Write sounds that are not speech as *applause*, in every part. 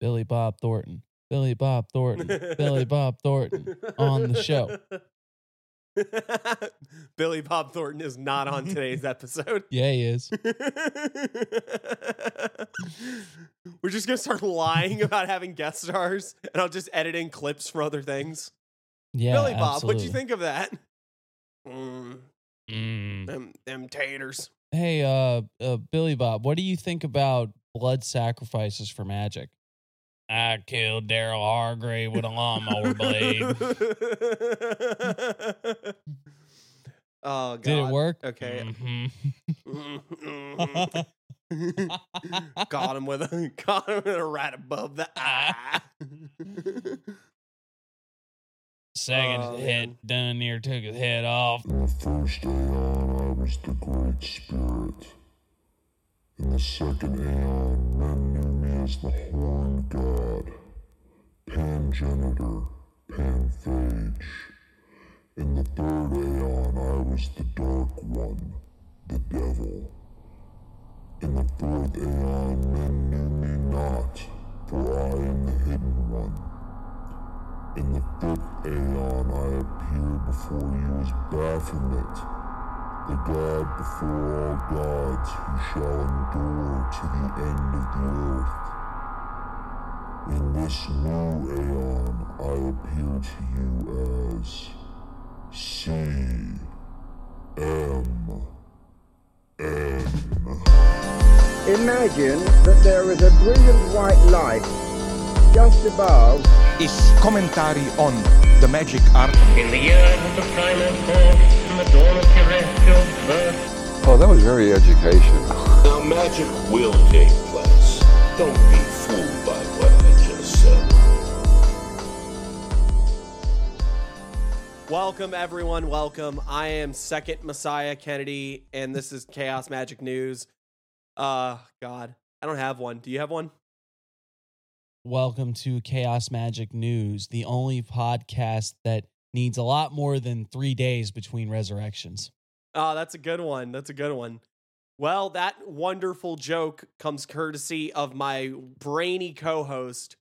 Billy Bob Thornton. Billy Bob Thornton. Billy Bob Thornton on the show. *laughs* Billy Bob Thornton is not on today's episode. *laughs* Yeah, he is. *laughs* We're just gonna start lying about having guest stars, and I'll just edit in clips for other things. Yeah. Billy Bob, what'd you think of that? Mm, Mm. them, them taters. Hey, uh, uh, Billy Bob, what do you think about blood sacrifices for magic? I killed Daryl Hargrave with a lawnmower blade. *laughs* oh god. Did it work? Okay. *laughs* Mhm. got him with a *laughs* got him with a right above the eye. Second Oh, hit, done near took his head off. In the first aeon, I was the Great Spirit. In the second aeon, men knew me as the Horned God, Pangenitor, Panphage. In the third aeon, I was the Dark One, the Devil. In the fourth aeon, men knew me not, for I am the Hidden One. In the fifth aeon I appeared before you as Baphomet, the god before all gods who shall endure to the end of the earth. In this new aeon I appear to you as C M N. Imagine that there is a brilliant white light just above is commentary on the magic art. In the years of the primal force and the dawn of terrestrial birth, Oh, that was very educational. Now magic will take place. Don't be fooled by Welcome everyone, welcome. I am Second Messiah Kennedy, and this is Chaos Magic News. Uh God. I don't have one. Do you have one? Welcome to Chaos Magic News, the only podcast that needs a lot more than three days between resurrections. Oh, that's a good one. That's a good one. Well, that wonderful joke comes courtesy of my brainy co-host,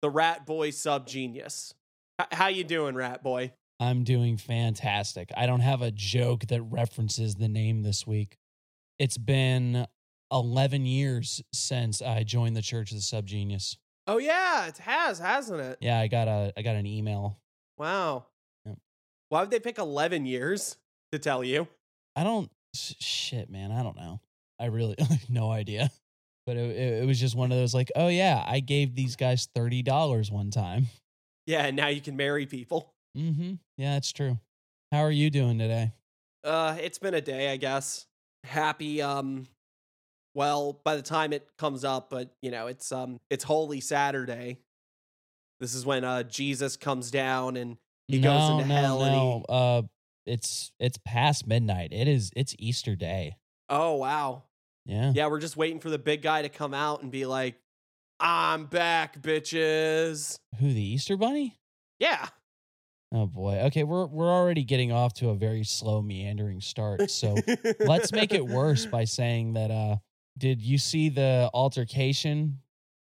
the Rat Boy Sub Genius. H- how you doing, Rat Boy? I'm doing fantastic. I don't have a joke that references the name this week. It's been 11 years since I joined the Church of the Subgenius. Oh yeah, it has, hasn't it? Yeah, I got a I got an email. Wow. Why would they pick 11 years to tell you? I don't shit, man. I don't know. I really *laughs* no idea. But it, it, it was just one of those like, oh yeah, I gave these guys thirty dollars one time. Yeah, and now you can marry people. Mm-hmm. Yeah, that's true. How are you doing today? Uh, it's been a day, I guess. Happy, um, well, by the time it comes up, but you know, it's um, it's Holy Saturday. This is when uh Jesus comes down and he no, goes into no, hell and he. no. Uh, it's it's past midnight. It is. It's Easter day. Oh wow, Yeah. yeah, we're just waiting for the big guy to come out and be like, "I'm back, bitches." Who the Easter Bunny? Yeah. Oh boy. Okay, we're we're already getting off to a very slow meandering start. So *laughs* let's make it worse by saying that uh did you see the altercation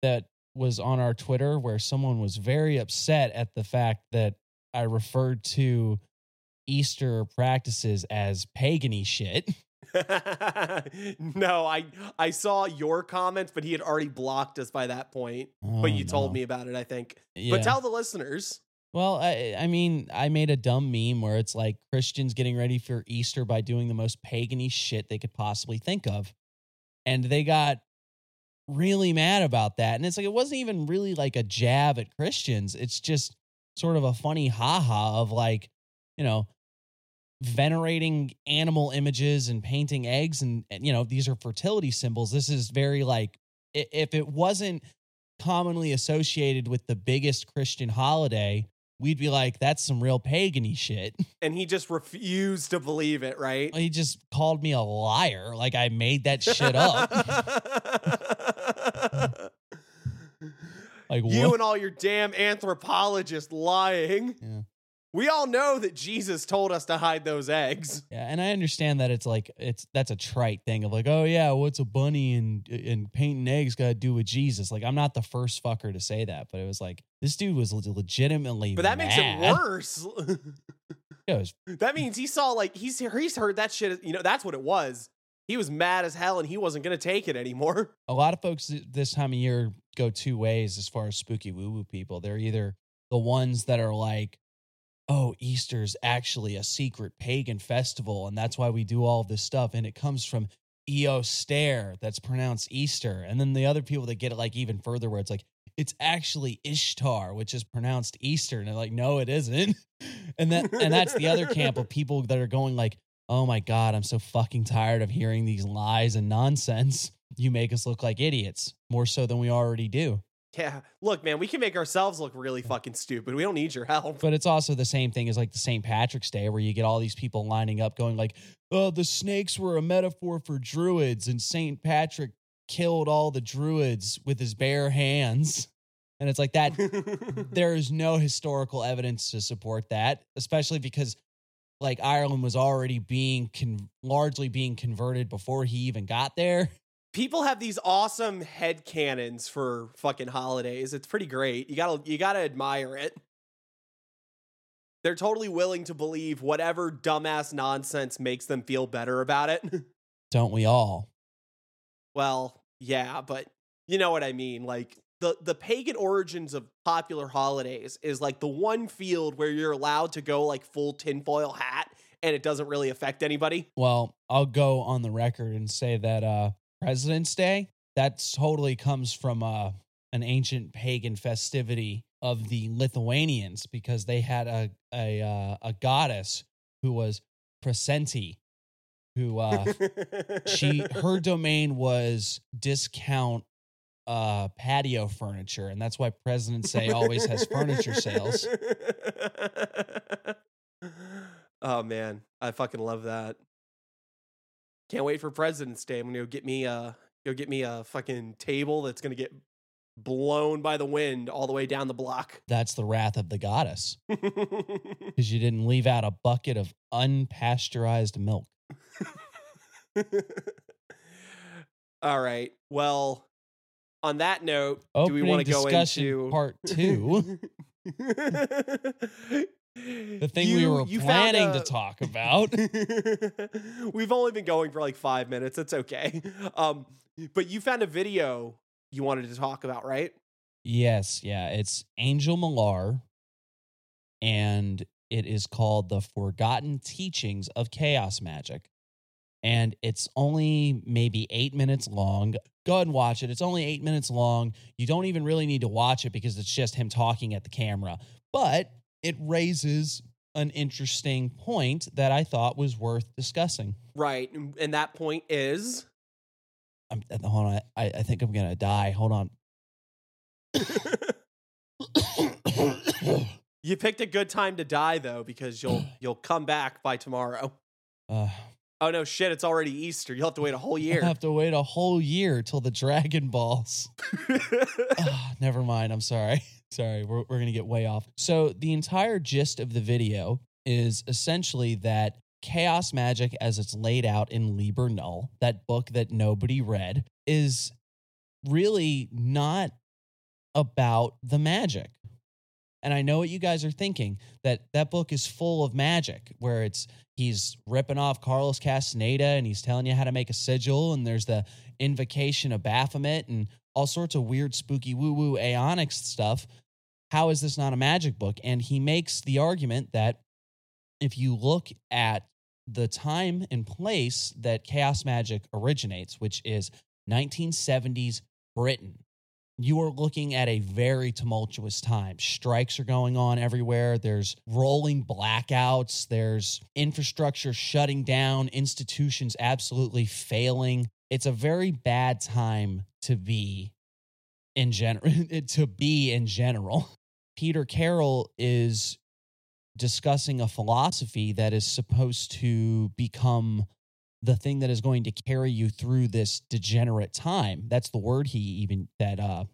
that was on our Twitter where someone was very upset at the fact that I referred to Easter practices as pagany shit. *laughs* no, I I saw your comments, but he had already blocked us by that point. but Oh, you told me about it, I think. Yeah. But tell the listeners. Well, I, I mean, I made a dumb meme where it's like Christians getting ready for Easter by doing the most pagany shit they could possibly think of. And they got really mad about that. And it's like, it wasn't even really like a jab at Christians. It's just sort of a funny haha of like, you know, venerating animal images and painting eggs. And, and, you know, these are fertility symbols. This is very like, if it wasn't commonly associated with the biggest Christian holiday, we'd be like, that's some real pagany shit. *laughs* And he just refused to believe it, right? He just called me a liar. Like I made that shit up. *laughs* like you what? and all your damn anthropologists lying. Yeah. We all know that Jesus told us to hide those eggs. Yeah, and I understand that it's like it's that's a trite thing of like, oh yeah, what's a bunny and and painting eggs got to do with Jesus? Like, I'm not the first fucker to say that, but it was like this dude was legitimately. But that makes it mad. worse. *laughs* It was that means he saw like he's he's heard that shit. You know, that's what it was. He was mad as hell and he wasn't gonna take it anymore. *laughs* a lot of folks this time of year go two ways as far as spooky woo woo people. They're either the ones that are like, oh, Easter's actually a secret pagan festival, and that's why we do all this stuff, and it comes from Eoster, that's pronounced Easter. And then the other people that get it like even further, where it's like, it's actually Ishtar, which is pronounced Easter. And they're like, no, it isn't. *laughs* And that and that's the other camp of people that are going like, oh my God, I'm so fucking tired of hearing these lies and nonsense. You make us look like idiots, more so than we already do. Yeah. Look, man, we can make ourselves look really fucking stupid. We don't need your help. But it's also the same thing as like the St. Patrick's Day, where you get all these people lining up going like, oh, the snakes were a metaphor for druids, and St. Patrick killed all the druids with his bare hands. And it's like that *laughs* there is no historical evidence to support that, especially because like Ireland was already being con- largely being converted before he even got there. People have these awesome head cannons for fucking holidays. It's pretty great. You gotta you gotta admire it. They're totally willing to believe whatever dumbass nonsense makes them feel better about it. *laughs* Don't we all? well, yeah, but you know what I mean. Like the the pagan origins of popular holidays is like the one field where you're allowed to go like full tinfoil hat and it doesn't really affect anybody. Well, I'll go on the record and say that uh President's Day, that totally comes from uh an ancient pagan festivity of the Lithuanians because they had a a uh, a goddess who was Presenti, who uh she her *laughs* domain was discount uh patio furniture and that's why President's Day always has furniture sales. *laughs* oh man, I fucking love that. Can't wait for President's Day. I'm gonna go get me a go get me a fucking table that's gonna get blown by the wind all the way down the block. That's the wrath of the goddess *laughs* because you didn't leave out a bucket of unpasteurized milk. *laughs* all right. Well, on that note, do we want to go into part two? *laughs* the thing we were you planning to talk *laughs* about. We've only been going for like five minutes. It's okay. Um, but you found a video you wanted to talk about, right? yes, yeah, it's Angel Millar, and it is called "The Forgotten Teachings of Chaos Magic." And it's only maybe eight minutes long. Go ahead and watch it. It's only eight minutes long. You don't even really need to watch it because it's just him talking at the camera. But it raises an interesting point that I thought was worth discussing. Right. And that point is I'm, uh, hold on. I, I think I'm going to die. Hold on. *coughs* you picked a good time to die though, because you'll you'll come back by tomorrow. *coughs* Uh, Oh no, shit! It's already Easter. You'll have to wait a whole year. I'll have to wait a whole year till the Dragon Balls. *laughs* Ah, never mind. I'm sorry. *laughs* Sorry. We're, we're going to get way off. So, the entire gist of the video is essentially that chaos magic, as it's laid out in Liber Null, that book that nobody read, is really not about the magic. And I know what you guys are thinking that that book is full of magic, where it's he's ripping off Carlos Castaneda and he's telling you how to make a sigil, and there's the invocation of Baphomet and all sorts of weird, spooky, woo woo aeonics stuff. How is this not a magic book? And he makes the argument that if you look at the time and place that chaos magic originates, which is 1970s Britain, you are looking at a very tumultuous time. Strikes are going on everywhere. There's rolling blackouts. There's infrastructure shutting down, institutions absolutely failing. It's a very bad time to be in general *laughs* to be in general. Peter Carroll is discussing a philosophy that is supposed to become the thing that is going to carry you through this degenerate time. That's the word he even that uh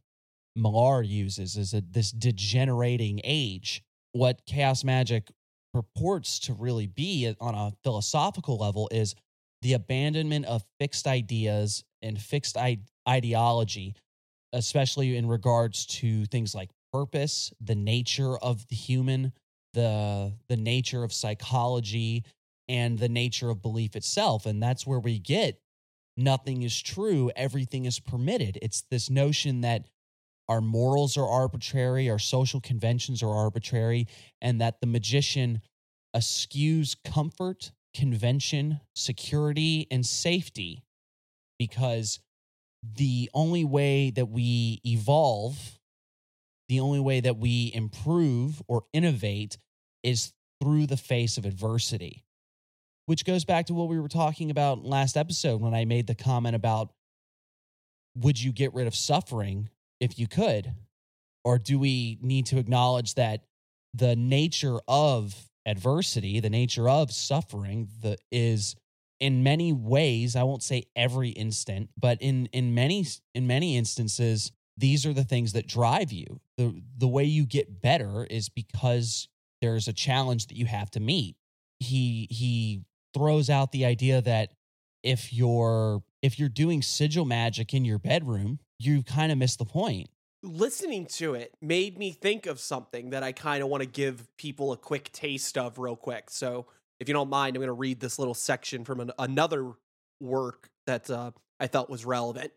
Millar uses is a, this degenerating age. What chaos magic purports to really be on a philosophical level is the abandonment of fixed ideas and fixed I- ideology, especially in regards to things like purpose, the nature of the human, the the nature of psychology, and the nature of belief itself. And that's where we get nothing is true, everything is permitted. It's this notion that our morals are arbitrary, our social conventions are arbitrary, and that the magician eschews comfort, convention, security, and safety because the only way that we evolve, the only way that we improve or innovate is through the face of adversity. Which goes back to what we were talking about last episode when I made the comment about would you get rid of suffering if you could? Or do we need to acknowledge that the nature of adversity, the nature of suffering, the is in many ways, I won't say every instant, but in in many in many instances, these are the things that drive you. The the way you get better is because there's a challenge that you have to meet. He he throws out the idea that if you're if you're doing sigil magic in your bedroom, you kind of miss the point. Listening to it made me think of something that I kind of want to give people a quick taste of, real quick. So, if you don't mind, I'm going to read this little section from an, another work that uh, I felt was relevant.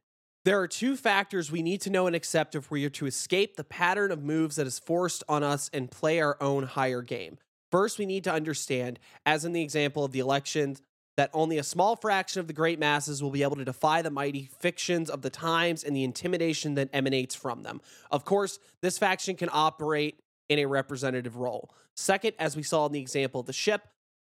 There are two factors we need to know and accept if we are to escape the pattern of moves that is forced on us and play our own higher game. First, we need to understand, as in the example of the elections, that only a small fraction of the great masses will be able to defy the mighty fictions of the times and the intimidation that emanates from them. Of course, this faction can operate in a representative role. Second, as we saw in the example of the ship,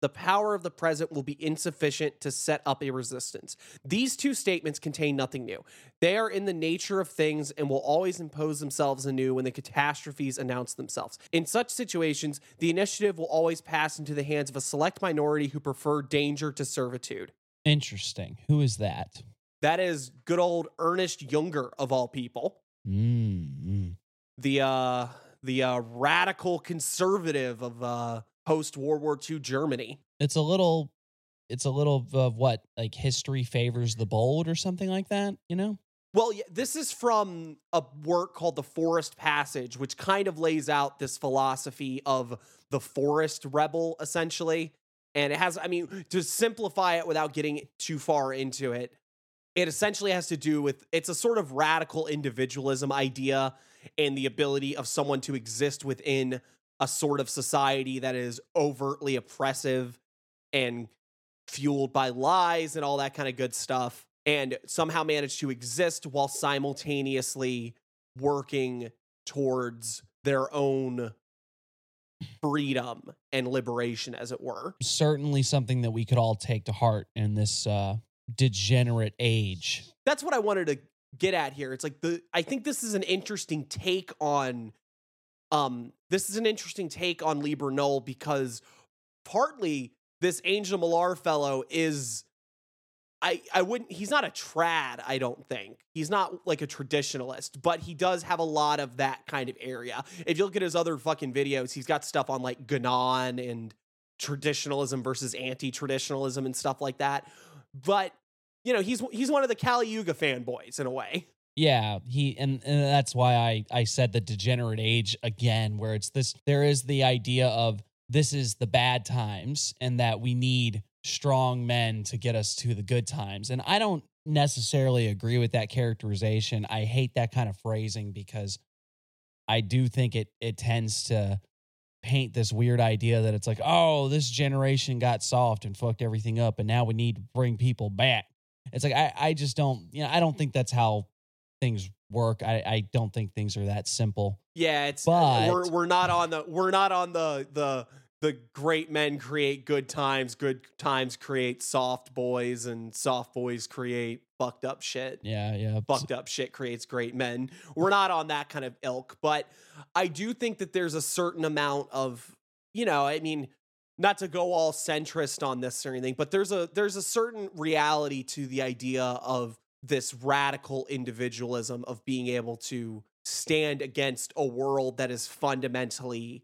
the power of the present will be insufficient to set up a resistance. These two statements contain nothing new. They are in the nature of things and will always impose themselves anew when the catastrophes announce themselves. In such situations, the initiative will always pass into the hands of a select minority who prefer danger to servitude. Interesting. Who is that? That is good old Ernest Jünger of all people. Mm, The uh the uh radical conservative of uh post World War II Germany. It's a little it's a little of what like history favors the bold or something like that, you know? Well, yeah, this is from a work called The Forest Passage, which kind of lays out this philosophy of the forest rebel, essentially. And it has, I mean, to simplify it without getting too far into it, it essentially has to do with it's a sort of radical individualism idea and the ability of someone to exist within a sort of society that is overtly oppressive and fueled by lies and all that kind of good stuff and somehow manage to exist while simultaneously working towards their own freedom and liberation as it were Certainly something that we could all take to heart in this uh degenerate age. that's what i wanted to get at here it's like the i think this is an interesting take on um this is an interesting take on Liber Null because partly this Angel Millar fellow is I I wouldn't he's not a trad, I don't think. He's not like a traditionalist, but he does have a lot of that kind of area. If you look at his other fucking videos, he's got stuff on like Guénon and traditionalism versus anti-traditionalism and stuff like that. But you know, he's he's one of the Kali Yuga fanboys in a way. Yeah, he and, and that's why I I said the degenerate age again where it's this there is the idea of this is the bad times and that we need strong men to get us to the good times. And I don't necessarily agree with that characterization. I hate that kind of phrasing because I do think it it tends to paint this weird idea that it's like, oh, this generation got soft and fucked everything up, and now we need to bring people back. It's like I, I just don't, you know, I don't think that's how things work. I, I don't think things are that simple. Yeah, it's But- we're we're not on the we're not on the the the great men create good times, good times create soft boys, and soft boys create fucked up shit. Yeah, yeah. Fucked up shit creates great men. We're not on that kind of ilk, but I do think that there's a certain amount of, you know, I mean, not to go all centrist on this or anything, but there's a there's a certain reality to the idea of this radical individualism of being able to stand against a world that is fundamentally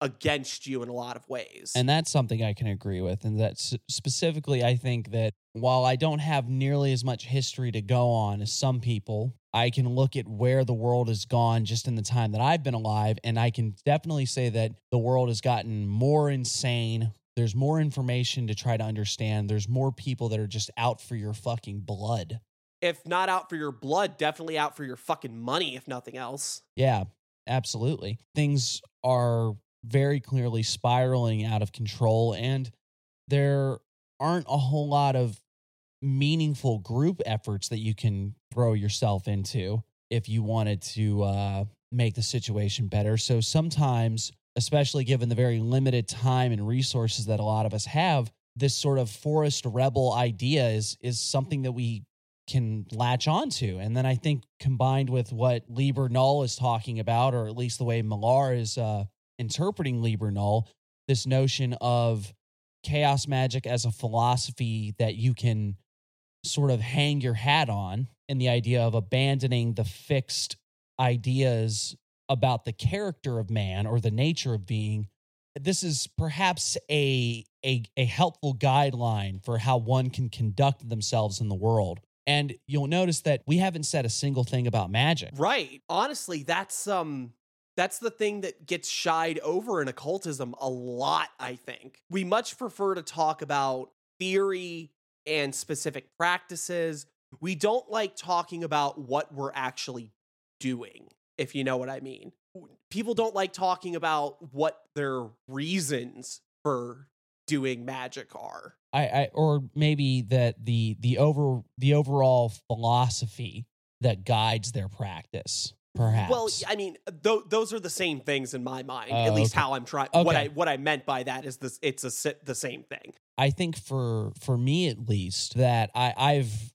against you in a lot of ways. And that's something I can agree with. And that's specifically, I think that while I don't have nearly as much history to go on as some people, I can look at where the world has gone just in the time that I've been alive. And I can definitely say that the world has gotten more insane. There's more information to try to understand. There's more people that are just out for your fucking blood. If not out for your blood, definitely out for your fucking money, if nothing else. Yeah, absolutely. Things are very clearly spiraling out of control, and there aren't a whole lot of meaningful group efforts that you can throw yourself into if you wanted to uh, make the situation better. So sometimes, especially given the very limited time and resources that a lot of us have, this sort of forest rebel idea is is something that we can latch onto. And then I think combined with what Liber Null is talking about, or at least the way Millar is uh, interpreting Liber Null, this notion of chaos magic as a philosophy that you can sort of hang your hat on, and the idea of abandoning the fixed ideas about the character of man or the nature of being. This is perhaps a, a, a helpful guideline for how one can conduct themselves in the world. And you'll notice that we haven't said a single thing about magic. Right. Honestly, that's um that's the thing that gets shied over in occultism a lot, I think. We much prefer to talk about theory and specific practices. We don't like talking about what we're actually doing, if you know what I mean. People don't like talking about what their reasons for doing magic are. I, I or maybe that the the over the overall philosophy that guides their practice, perhaps. Well, I mean, th- those are the same things in my mind. Oh, at least okay. how I'm trying. What I what I meant by that is this: it's a the same thing. I think for for me at least that I I've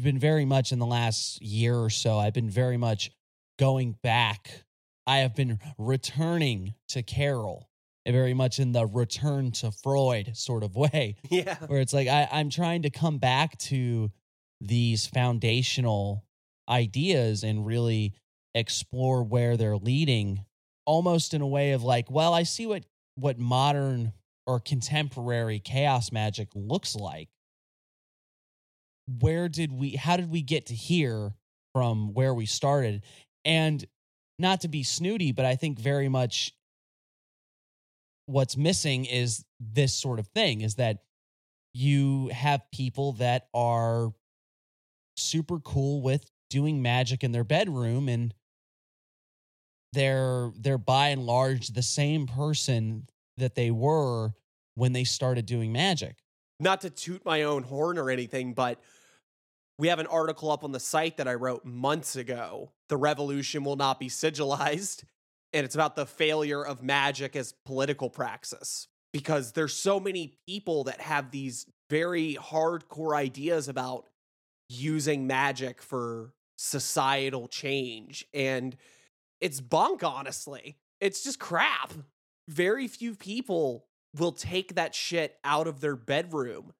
been very much in the last year or so I've been very much going back. I have been returning to Carroll, very much in the return to Freud sort of way, *laughs* Yeah, where it's like I, I'm trying to come back to these foundational ideas and really explore where they're leading, almost in a way of like, well, I see what what modern or contemporary chaos magic looks like. Where did we how did we get to here from where we started? And not to be snooty, but I think very much what's missing is this sort of thing is that you have people that are super cool with doing magic in their bedroom and they're they're by and large the same person that they were when they started doing magic. not to toot my own horn or anything, but we have an article up on the site that I wrote months ago. The revolution will not be sigilized, and it's about the failure of magic as political praxis because there's so many people that have these very hardcore ideas about using magic for societal change and it's bunk honestly. It's just crap. Very few people will take that shit out of their bedroom.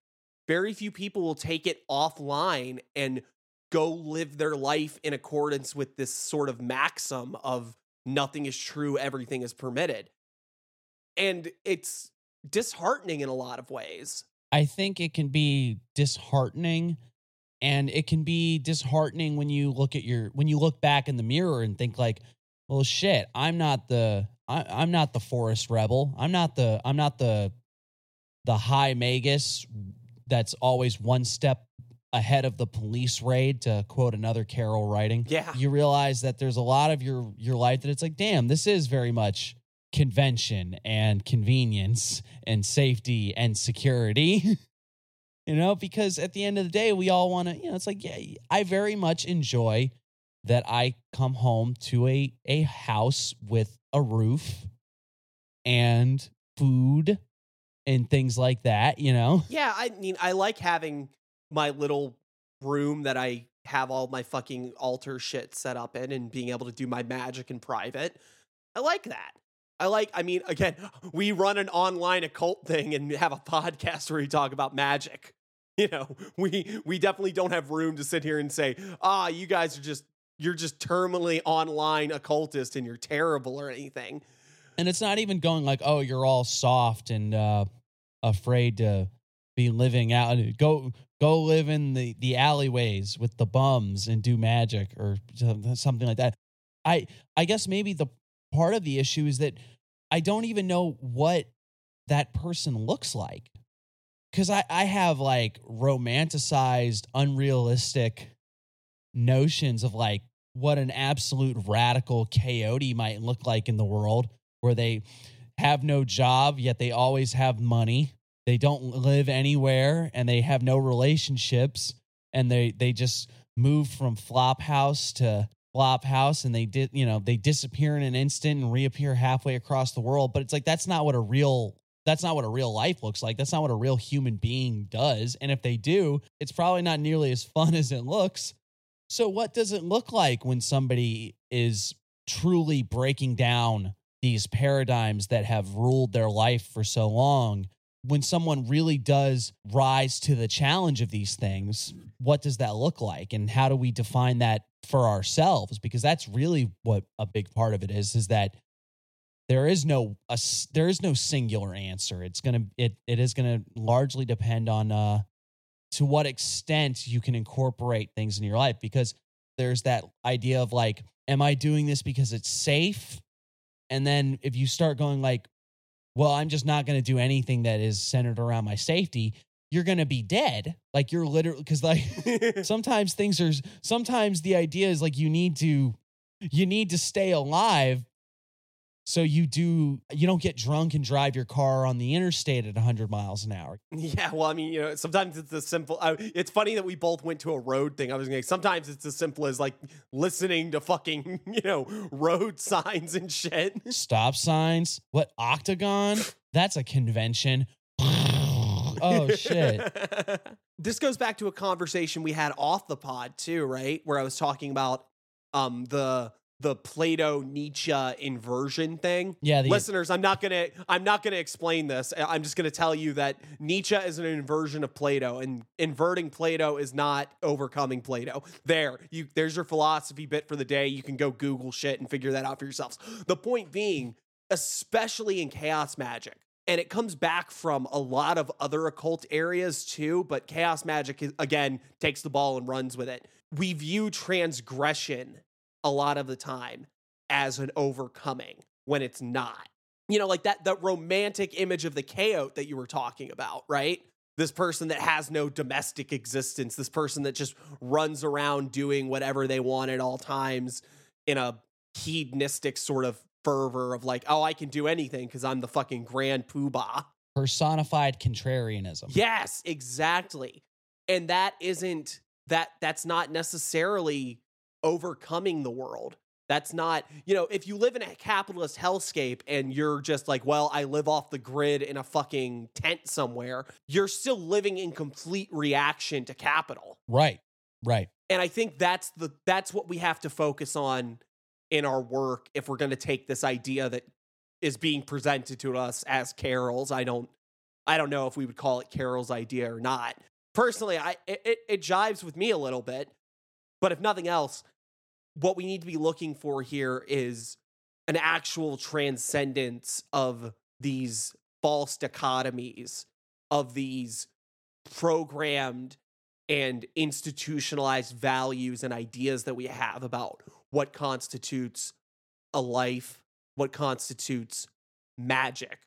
Very few people will take it offline and go live their life in accordance with this sort of maxim of nothing is true everything is permitted and it's disheartening in a lot of ways I think it can be disheartening and it can be disheartening when you look at your when you look back in the mirror and think like, well shit, I'm not the I, I'm not the forest rebel. I'm not the I'm not the the high magus that's always one step ahead of the police raid to quote another Carroll writing. yeah You realize that there's a lot of your your life that it's like, damn, this is very much convention and convenience and safety and security. *laughs* you know, because at the end of the day, we all want to, you know, it's like, yeah, I very much enjoy that I come home to a a house with a roof and food and things like that, you know. Yeah, I mean, I like having my little room that I have all my fucking altar shit set up in and being able to do my magic in private. I like that. I like, I mean, again, *laughs* we run an online occult thing and have a *laughs* podcast where we talk about magic. *laughs* You know, we we definitely don't have room to sit here and say, ah, you guys are just you're just terminally online occultist and you're terrible or anything. and it's not even going like, oh, you're all soft and uh, afraid to be living out. Uh, go go live in the the alleyways with the bums and do magic or something like that. I I guess maybe the part of the issue is that I don't even know what that person looks like. Cause I, I have like romanticized, unrealistic notions of like what an absolute radical coyote might look like in the world where they have no job, yet they always have money. They don't live anywhere and they have no relationships and they they just move from flop house to flop house and they did you know they disappear in an instant and reappear halfway across the world. But it's like that's not what a real that's not what a real life looks like. That's not what a real human being does. And if they do it's probably not nearly as fun *laughs* as it looks. So what does it look like when somebody is truly breaking down these paradigms that have ruled their life for so long when someone really does rise to the challenge of these things, what does that look like? And how do we define that for ourselves? Because that's really what a big part of it is, is that there is no a, there is no singular answer. It's gonna it it is gonna largely depend on uh to what extent you can incorporate things in your life because there's that idea of like, am I doing this because it's safe? And then if you start going like, well, I'm just not going to do anything that is centered around my safety, you're going to be dead. Like you're literally, because like *laughs* *laughs* sometimes things are, sometimes the idea is like you need to, you need to stay alive. So you do, you don't get drunk and drive your car on the interstate at 100 miles an hour. Yeah, well, I mean, you know, sometimes it's as simple. Uh, it's funny that we both went to a road thing. I was going sometimes it's as simple as like listening to fucking, *laughs* you know, road signs and shit. Stop signs. What octagon? That's a convention. *laughs* oh shit. this goes back to a conversation we had off the pod too, right? Where I was talking about um the the Plato Nietzsche inversion thing. Yeah, the- listeners, I'm not gonna I'm not gonna explain this. I'm just gonna tell you that Nietzsche is an inversion of Plato, and inverting Plato is not overcoming Plato. There, you there's your philosophy bit for the day. You can go Google shit and figure that out for yourselves. The point being, especially in chaos magic. And it comes back from a lot of other occult areas too, but chaos magic is, again takes the ball and runs with it. We view transgression a lot of the time as an overcoming when it's not. You know, like that the romantic image of the chaos that you were talking about, right? This person that has no domestic existence, this person that just runs around doing whatever they want at all times in a hedonistic sort of fervor of like, oh, I can do anything because I'm the fucking grand poobah. Personified contrarianism. Yes, exactly. And that isn't that that's not necessarily overcoming the world. That's not, you know, if you live in a capitalist hellscape and you're just like, well, I live off the grid in a fucking tent somewhere, you're still living in complete reaction to capital. Right. Right. And I think that's the that's what we have to focus on in our work if we're going to take this idea that is being presented to us as Carroll's. I don't I don't know if we would call it Carroll's idea or not. Personally, I it, it, it jives with me a little bit, but if nothing else, what we need to be looking for here is an actual transcendence of these false dichotomies of these programmed and institutionalized values and ideas that we have about what constitutes a life, what constitutes magic,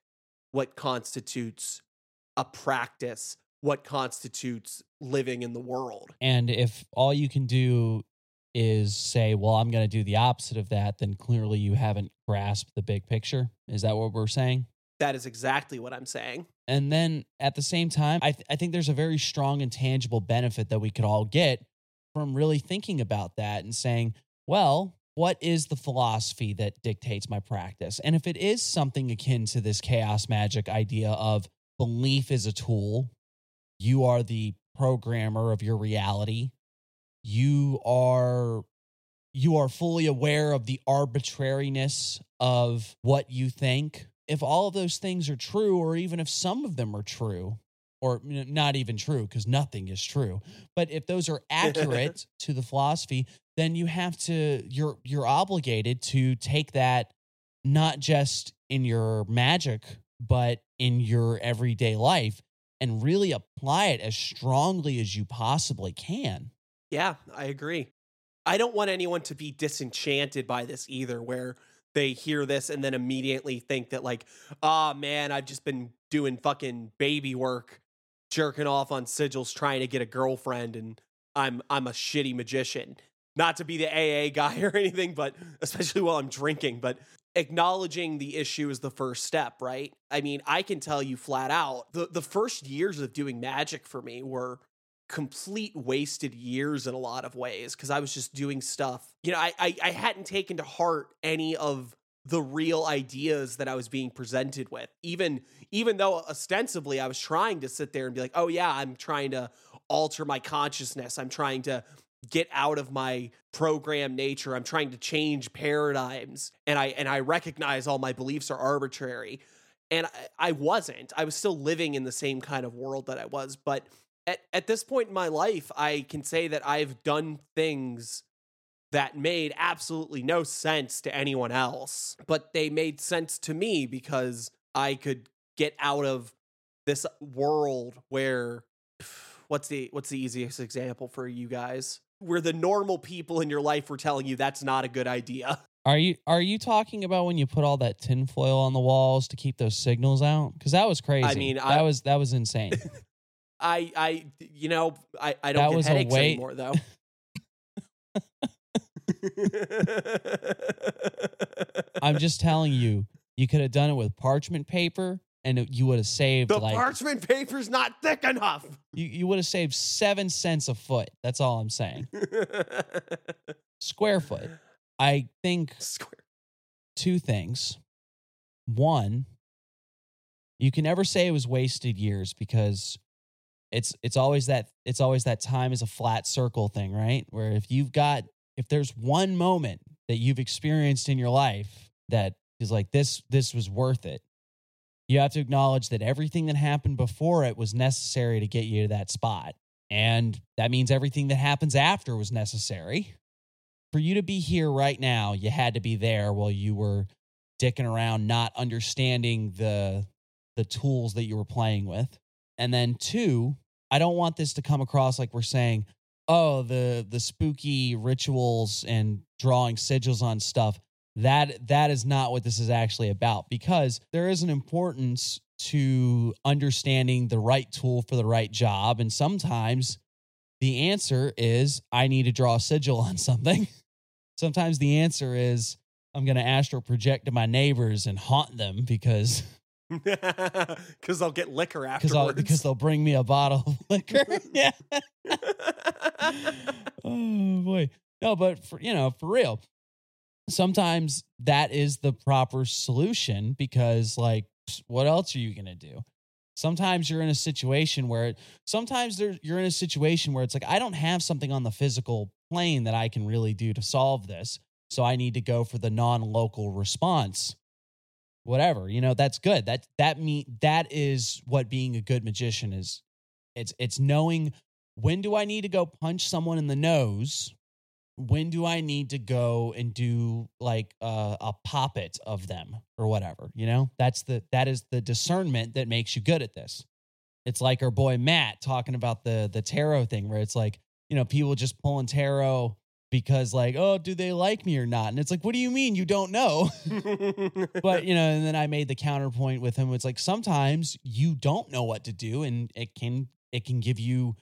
what constitutes a practice, what constitutes living in the world. And if all you can do is say, well, I'm going to do the opposite of that, then clearly you haven't grasped the big picture. Is that what we're saying? That is exactly what I'm saying. And then at the same time, I, th- I think there's a very strong and tangible benefit that we could all get from really thinking about that and saying, well, what is the philosophy that dictates my practice? And if it is something akin to this chaos magic idea of belief is a tool, you are the programmer of your reality, you are you are fully aware of the arbitrariness of what you think if all of those things are true or even if some of them are true or not even true because nothing is true but if those are *laughs* accurate to the philosophy then you have to you're you're obligated to take that not just in your magic, but in your everyday life and really apply it as strongly as you possibly can. Yeah, I agree. I don't want anyone to be disenchanted by this either, where they hear this and then immediately think that, like, oh man, I've just been doing fucking baby work, jerking off on sigils trying to get a girlfriend, and I'm I'm a shitty magician. Not to be the AA guy *laughs* or anything, but especially while I'm drinking, but acknowledging the issue is the first step, right? I mean, I can tell you flat out, the the first years of doing magic for me were complete wasted years in a lot of ways because I was just doing stuff. You know, I, I I hadn't taken to heart any of the real ideas that I was being presented with. Even even though ostensibly I was trying to sit there and be like, "Oh yeah, I'm trying to alter my consciousness. I'm trying to get out of my program nature. I'm trying to change paradigms." And I and I recognize all my beliefs are arbitrary. And I, I wasn't. I was still living in the same kind of world that I was, but at, at this point in my life, I can say that I've done things that made absolutely no sense to anyone else, but they made sense to me because I could get out of this world where *sighs* what's the what's the easiest example for you guys? Where the normal people in your life were telling you that's not a good idea. *laughs* Are you are you talking about when you put all that tinfoil on the walls to keep those signals out? Because that was crazy. I mean, that I- was that was insane. *laughs* I I you know, I, I don't That get headaches anymore though. *laughs* I'm just telling you, you could have done it with parchment paper, and you would have saved the like parchment paper's not thick enough. you, you would have saved seven cents a foot. That's all I'm saying. *laughs* Square foot. I think Square. two things. One, you can never say it was wasted years because it's it's always that it's always that time is a flat circle thing, right? Where if you've got if there's one moment that you've experienced in your life that is like this this was worth it, you have to acknowledge that everything that happened before it was necessary to get you to that spot. And that means everything that happens after was necessary. For you to be here right now, you had to be there while you were dicking around, not understanding the the tools that you were playing with. And then two, I don't want this to come across like we're saying, oh, the the spooky rituals and drawing sigils on stuff. That that is not what this is actually about because there is an importance to understanding the right tool for the right job. And sometimes the answer is I need to draw a sigil on something. *laughs* sometimes the answer is I'm going to astral project to my neighbors and haunt them because *laughs* Because they'll get liquor afterwards. because they'll bring me a bottle of *laughs* liquor. *laughs* yeah. oh boy. No, but for you know, for real. Sometimes that is the proper solution because like what else are you going to do? Sometimes you're in a situation where it, sometimes there, you're in a situation where it's like I don't have something on the physical plane that I can really do to solve this. So I need to go for the non-local response whatever you know that's good. That that me that is what being a good magician is. It's it's knowing when do i need to go punch someone in the nose? When do i need to go and do like a, a poppet of them or whatever you know? That's the that is the discernment that makes you good at this. It's like our boy matt talking about the the tarot thing where it's like you know people just pulling tarot because like oh do they like me or not? And it's like what do you mean? You don't know. *laughs* But you know and then i made the counterpoint with him. It's like sometimes you don't know what to do and it can it can give you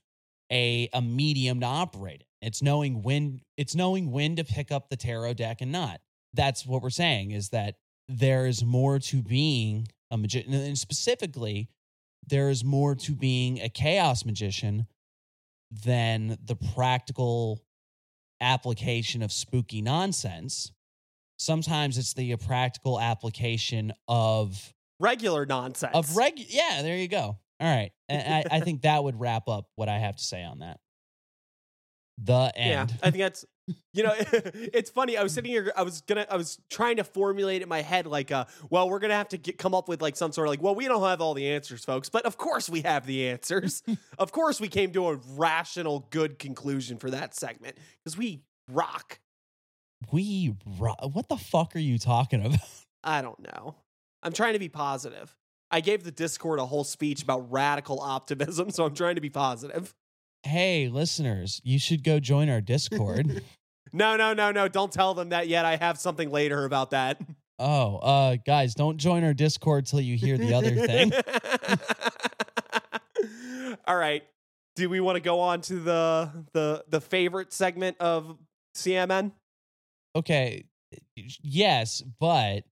a a medium to operate in it's knowing when it's knowing when to pick up the tarot deck and not. That's what we're saying is that there is more to being a magician and specifically there is more to being a chaos magician than the practical application of spooky nonsense sometimes it's the practical application of Regular nonsense. of reg yeah there you go all right and I, I think *laughs* that would wrap up what i have to say on that the end. Yeah, I think that's you know *laughs* it's funny. I was sitting here. I was gonna. I was trying to formulate in my head like, uh, well, we're gonna have to get, come up with like some sort of like, well, we don't have all the answers, folks, but of course we have the answers. *laughs* of course we came to a rational, good conclusion for that segment because we rock. we ro- what the fuck are you talking about I don't know. I'm trying to be positive. I gave the Discord a whole speech about radical optimism, *laughs* so I'm trying to be positive. Hey, listeners, you should go join our Discord. *laughs* No, no, no, no. Don't tell them that yet. I have something later about that. oh, uh, guys, don't join our Discord till you hear the other thing. *laughs* All right. Do we want to go on to the the the favorite segment of CMN? Okay, yes, but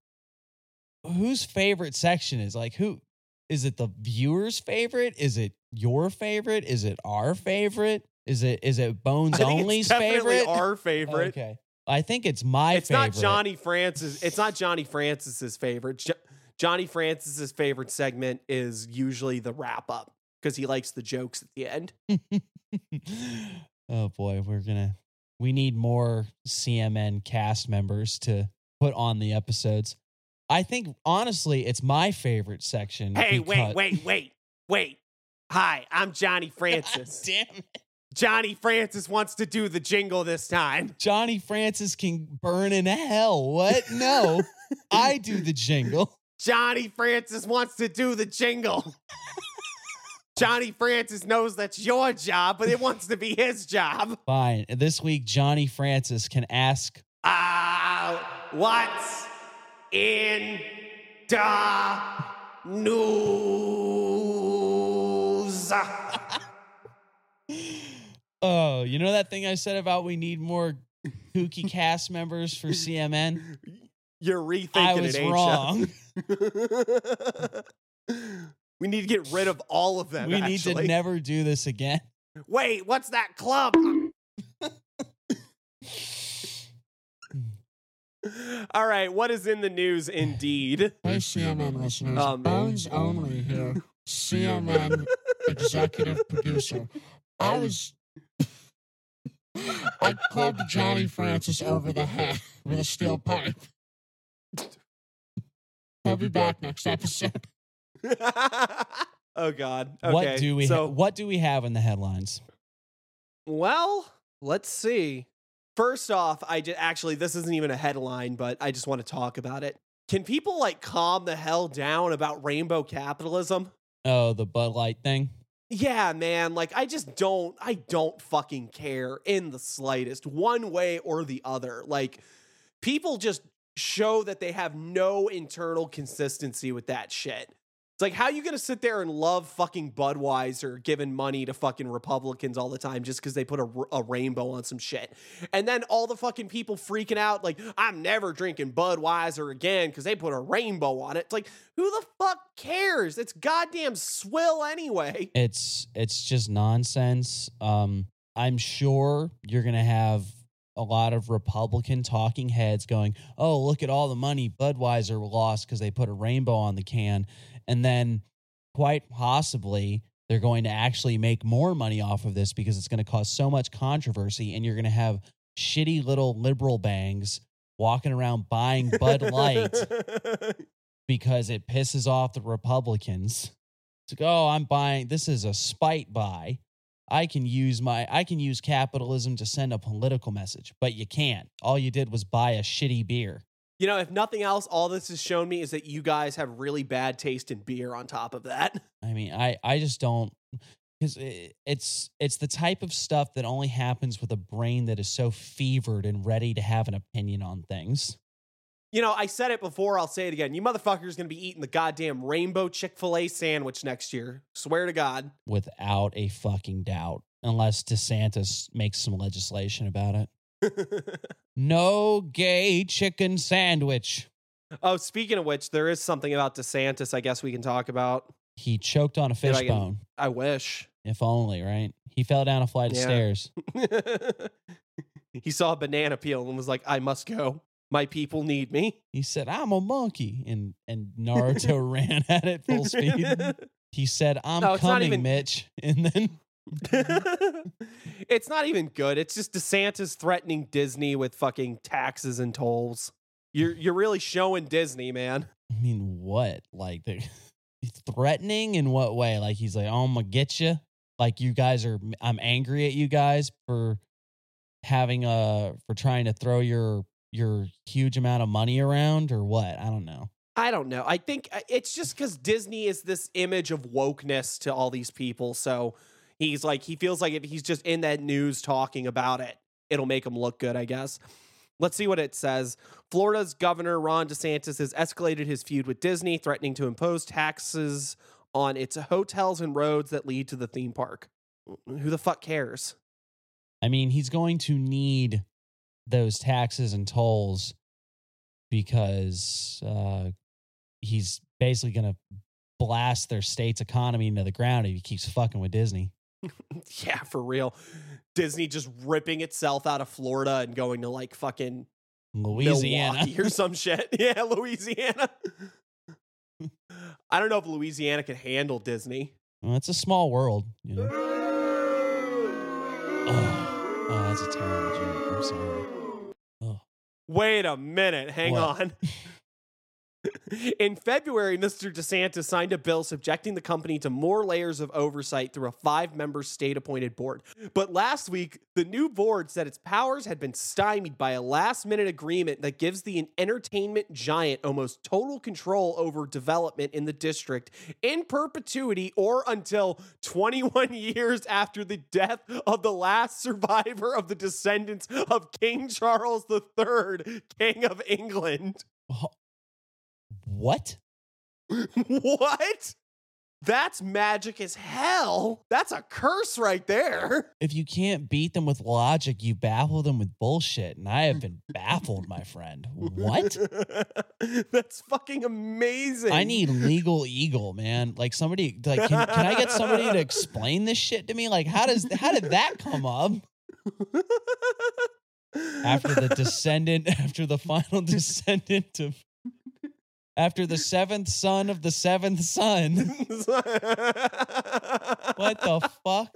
whose favorite section is like who? Is it the viewer's favorite? Is it your favorite? Is it our favorite? Is it is it Bones Only's favorite? our favorite. Okay, I think it's my favorite. it's favorite. not Johnny Francis. It's not Johnny Francis's favorite. Jo- Johnny Francis's favorite segment is usually the wrap up because he likes the jokes at the end. *laughs* oh boy, we're gonna we need more CMN cast members to put on the episodes. I think honestly, it's my favorite section. Hey, because- wait, wait, wait, wait. Hi, I'm Johnny *laughs* God Francis. damn it. Johnny Francis wants to do the jingle this time. Johnny Francis can burn in hell. What? No, I do the jingle. *laughs* Johnny Francis wants to do the jingle. *laughs* Johnny Francis knows that's your job, but it wants to be his job. Fine. This week, Johnny Francis can ask. Ah, what's in the news? *laughs* Oh, you know that thing I said about we need more kooky *laughs* cast members for CMN? You're rethinking I was it, wrong. *laughs* we need to get rid of all of them. We need to never do this again. Wait, what's that club? *laughs* All right, what is in the news indeed? Hey, CMN listeners. Oh. Bones Only here. CMN *laughs* executive producer. I was. I clubbed Johnny Francis over the head with a steel pipe. I'll be back next episode. *laughs* oh god. Okay. What do we so, what do we have in the headlines? Well, let's see. First off, I just actually this isn't even a headline, but I just want to talk about it. Can people like calm the hell down about rainbow capitalism? Oh, the Bud Light thing. Yeah, man, like I just don't I don't fucking care in the slightest one way or the other. Like people just show that they have no internal consistency with that shit. Like how you going to sit there and love fucking Budweiser giving money to fucking Republicans all the time just cuz they put a rainbow on some shit. And then all the fucking people freaking out like I'm never drinking Budweiser again cuz they put a rainbow on it. It's like who the fuck cares? It's goddamn swill anyway. It's it's just nonsense. Um, I'm sure you're gonna have a lot of Republican talking heads going, "Oh, look at all the money Budweiser lost because they put a rainbow on the can," and then quite possibly they're going to actually make more money off of this because it's going to cause so much controversy, and you're going to have shitty little liberal bangs walking around buying Bud Light *laughs* because it pisses off the Republicans. It's like, oh, I'm buying this is a spite buy. I can use my I can use capitalism to send a political message, but you can't. All you did was buy a shitty beer. You know, if nothing else, all this has shown me is that you guys have really bad taste in beer on top of that. *laughs* I mean, I I just don't because it's it's the type of stuff that only happens with a brain that is so fevered and ready to have an opinion on things. You know, I said it before, I'll say it again. You motherfuckers going to be eating the goddamn rainbow Chick fil A sandwich next year. Swear to God. Without a fucking doubt, unless DeSantis makes some legislation about it. *laughs* No gay chicken sandwich. oh, speaking of which, there is something about DeSantis I guess we can talk about. He choked on a fishbone. I fish can- bone. I wish. If only, right? He fell down a flight of Yeah. stairs. *laughs* he saw a banana peel and was like, I must go. My people need me. He said, "I'm a monkey," and and Naruto *laughs* ran at it full speed. He said, "I'm No, coming, even- Mitch," and then *laughs* it's not even good. It's just DeSantis threatening Disney with fucking taxes and tolls. You're you're really showing Disney, man. I mean, what? Like the *laughs* threatening in what way? Like he's like, "Oh, I'm gonna get you." Like you guys are, I'm angry at you guys for having a for trying to throw your your huge amount of money around or what? I don't know. I don't know. I think uh, it's just because Disney is this image of wokeness to all these people. So he's like, he feels like if he's just in that news talking about it, it'll make him look good, I guess. Let's see what it says. Florida's governor, Ron DeSantis, has escalated his feud with Disney, threatening to impose taxes on its hotels and roads that lead to the theme park. Who the fuck cares? I mean, he's going to need those taxes and tolls because uh, he's basically going to blast their state's economy into the ground if he keeps fucking with Disney. *laughs* Yeah, for real. Disney just ripping itself out of Florida and going to like fucking Louisiana. Milwaukee or *laughs* some shit. *laughs* Yeah, Louisiana. I don't know if Louisiana can handle Disney. Well, it's a small world, you know. Oh, oh that's a terrible joke. I'm sorry. Oh. Wait a minute. Hang What? on. In February, Mr. DeSantis signed a bill subjecting the company to more layers of oversight through a five member state appointed board. But last week, the new board said its powers had been stymied by a last minute agreement that gives the entertainment giant almost total control over development in the district in perpetuity or until 21 *laughs* years after the death of the last survivor of the descendants of King Charles III, King of England. What? *laughs* what? That's magic as hell. That's a curse right there. If you can't beat them with logic, you baffle them with bullshit. And I have been baffled, my friend. What? *laughs* That's fucking amazing. I need legal eagle, man. Like somebody, like, can, can I get somebody to explain this shit to me? Like, how does how did that come up? *laughs* After the descendant, after the final descendant of, after the seventh son of the seventh son. *laughs* What the fuck?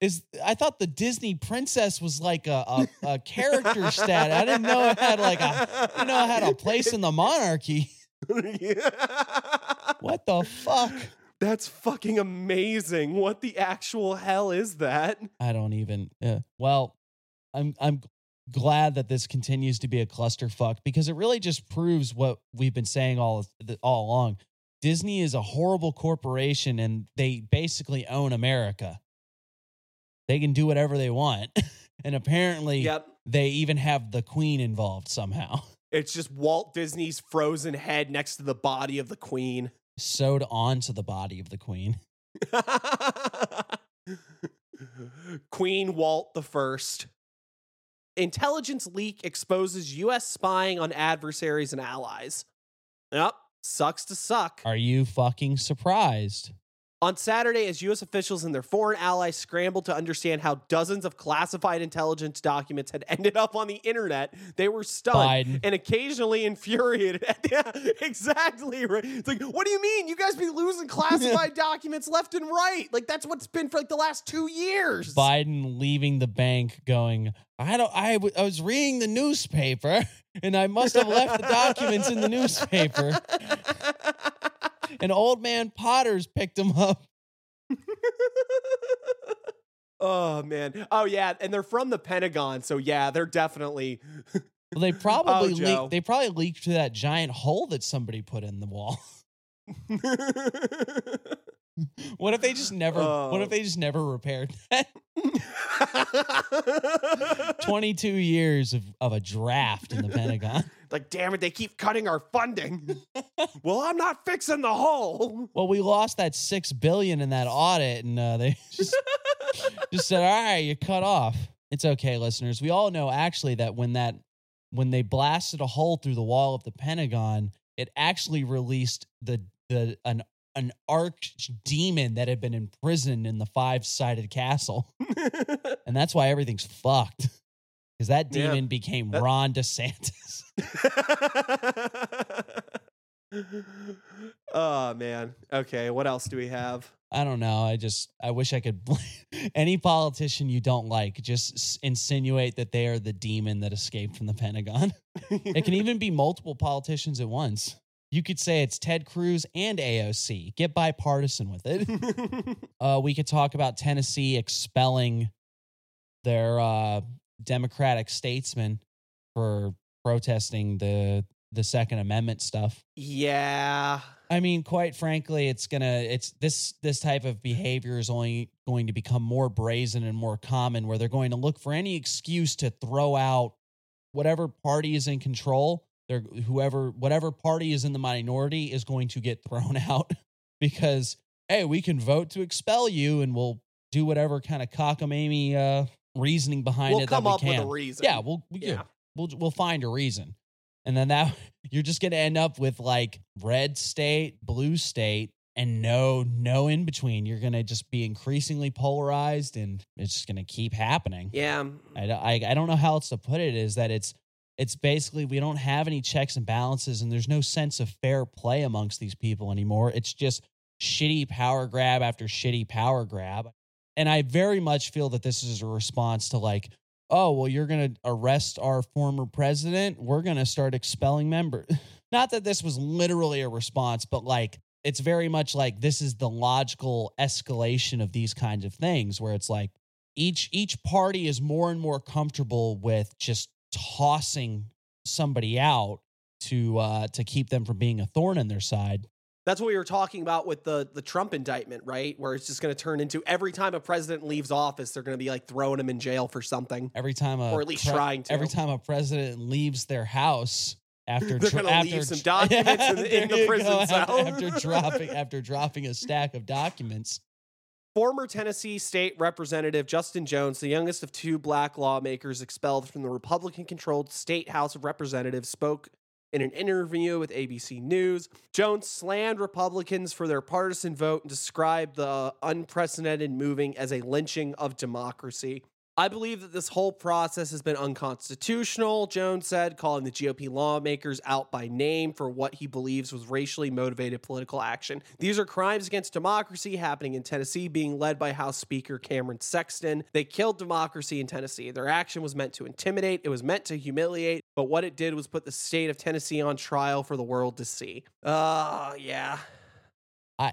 Is I thought the Disney princess was like a, a, a character stat. I didn't know it had like a I didn't know it had a place in the monarchy. *laughs* What the fuck? That's fucking amazing. What the actual hell is that? I don't even. Yeah. Well, I'm I'm glad that this continues to be a clusterfuck because it really just proves what we've been saying all all along. Disney is a horrible corporation and they basically own America. They can do whatever they want. *laughs* And apparently Yep. they even have the queen involved somehow. *laughs* It's just Walt Disney's frozen head next to the body of the queen. Sewed onto the body of the queen. *laughs* Queen Walt the First. Intelligence leak exposes U.S. spying on adversaries and allies. Yep, sucks to suck. Are you fucking surprised? On Saturday, as U.S. officials and their foreign allies scrambled to understand how dozens of classified intelligence documents had ended up on the internet, they were stunned Biden. and occasionally infuriated. yeah, *laughs* exactly. Right. It's like, what do you mean? You guys be losing classified *laughs* documents left and right? Like that's what's been for like the last two years. Biden leaving the bank going, I don't I, w- I was reading the newspaper *laughs* and I must have left the documents in the newspaper. *laughs* And old man Potters picked him up. *laughs* oh man. Oh yeah, and they're from the Pentagon, so yeah, they're definitely. Well, they *laughs* oh, probably Oh, Joe. leaked they probably leaked to that giant hole that somebody put in the wall. what if they just never what Oh. if they just never repaired that? 22 years of, of a draft in the Pentagon. Like, damn it, they keep cutting our funding. *laughs* *laughs* well, I'm not fixing the hole. Well, we lost that six billion in that audit, and uh, they *laughs* just just said, "All right, you cut off." It's okay, listeners. We all know actually that when that when they blasted a hole through the wall of the Pentagon, it actually released the the an an arch demon that had been imprisoned in the five sided castle, and that's why everything's fucked. Because that Yeah. demon became That- Ron DeSantis. *laughs* oh man. Okay, what else do we have? I don't know. I just I wish I could. *laughs* Any politician you don't like, just s- insinuate that they are the demon that escaped from the Pentagon. *laughs* it can even be multiple politicians at once. You could say it's Ted Cruz and AOC. Get bipartisan with it. uh, we could talk about Tennessee expelling their uh, Democratic statesman for protesting the the Second Amendment stuff. Yeah. I mean, quite frankly, it's gonna it's this this type of behavior is only going to become more brazen and more common where they're going to look for any excuse to throw out whatever party is in control. They're whoever whatever party is in the minority is going to get thrown *laughs* out because hey, we can vote to expel you and we'll do whatever kind of cockamamie uh reasoning behind We'll it come that we up can. with a reason. Yeah, we'll we, Yeah. We'll we'll find a reason. And then that *laughs* you're just going to end up with like red state, blue state and no no in between. You're going to just be increasingly polarized and it's just going to keep happening. Yeah. I, I I don't know how else to put it is that it's it's basically we don't have any checks and balances and there's no sense of fair play amongst these people anymore. It's just shitty power grab after shitty power grab. And I very much feel that this is a response to like, oh, well, you're going to arrest our former president. We're going to start expelling members. *laughs* Not that this was literally a response, but like it's very much like this is the logical escalation of these kinds of things where it's like each each party is more and more comfortable with just tossing somebody out to uh to keep them from being a thorn in their side. That's what we were talking about with the the Trump indictment, right? Where it's just going to turn into every time a president leaves office, they're going to be like throwing him in jail for something. Every time a Or at least trying to. Every time a president leaves their house after *laughs* They're gonna after leave some *laughs* documents in the- in the prison go, after- cell. after *laughs* dropping after dropping a stack of documents. Former Tennessee State Representative Justin Jones, the youngest of two black lawmakers expelled from the Republican controlled State House of Representatives, spoke in an interview with ABC News. Jones slammed Republicans for their partisan vote and described the unprecedented moving as a lynching of democracy. I believe that this whole process has been unconstitutional, Jones said, calling the GOP lawmakers out by name for what he believes was racially motivated political action. These are crimes against democracy happening in Tennessee, being led by House Speaker Cameron Sexton. They killed democracy in Tennessee. Their action was meant to intimidate, it was meant to humiliate, but what it did was put the state of Tennessee on trial for the world to see. Oh, yeah. I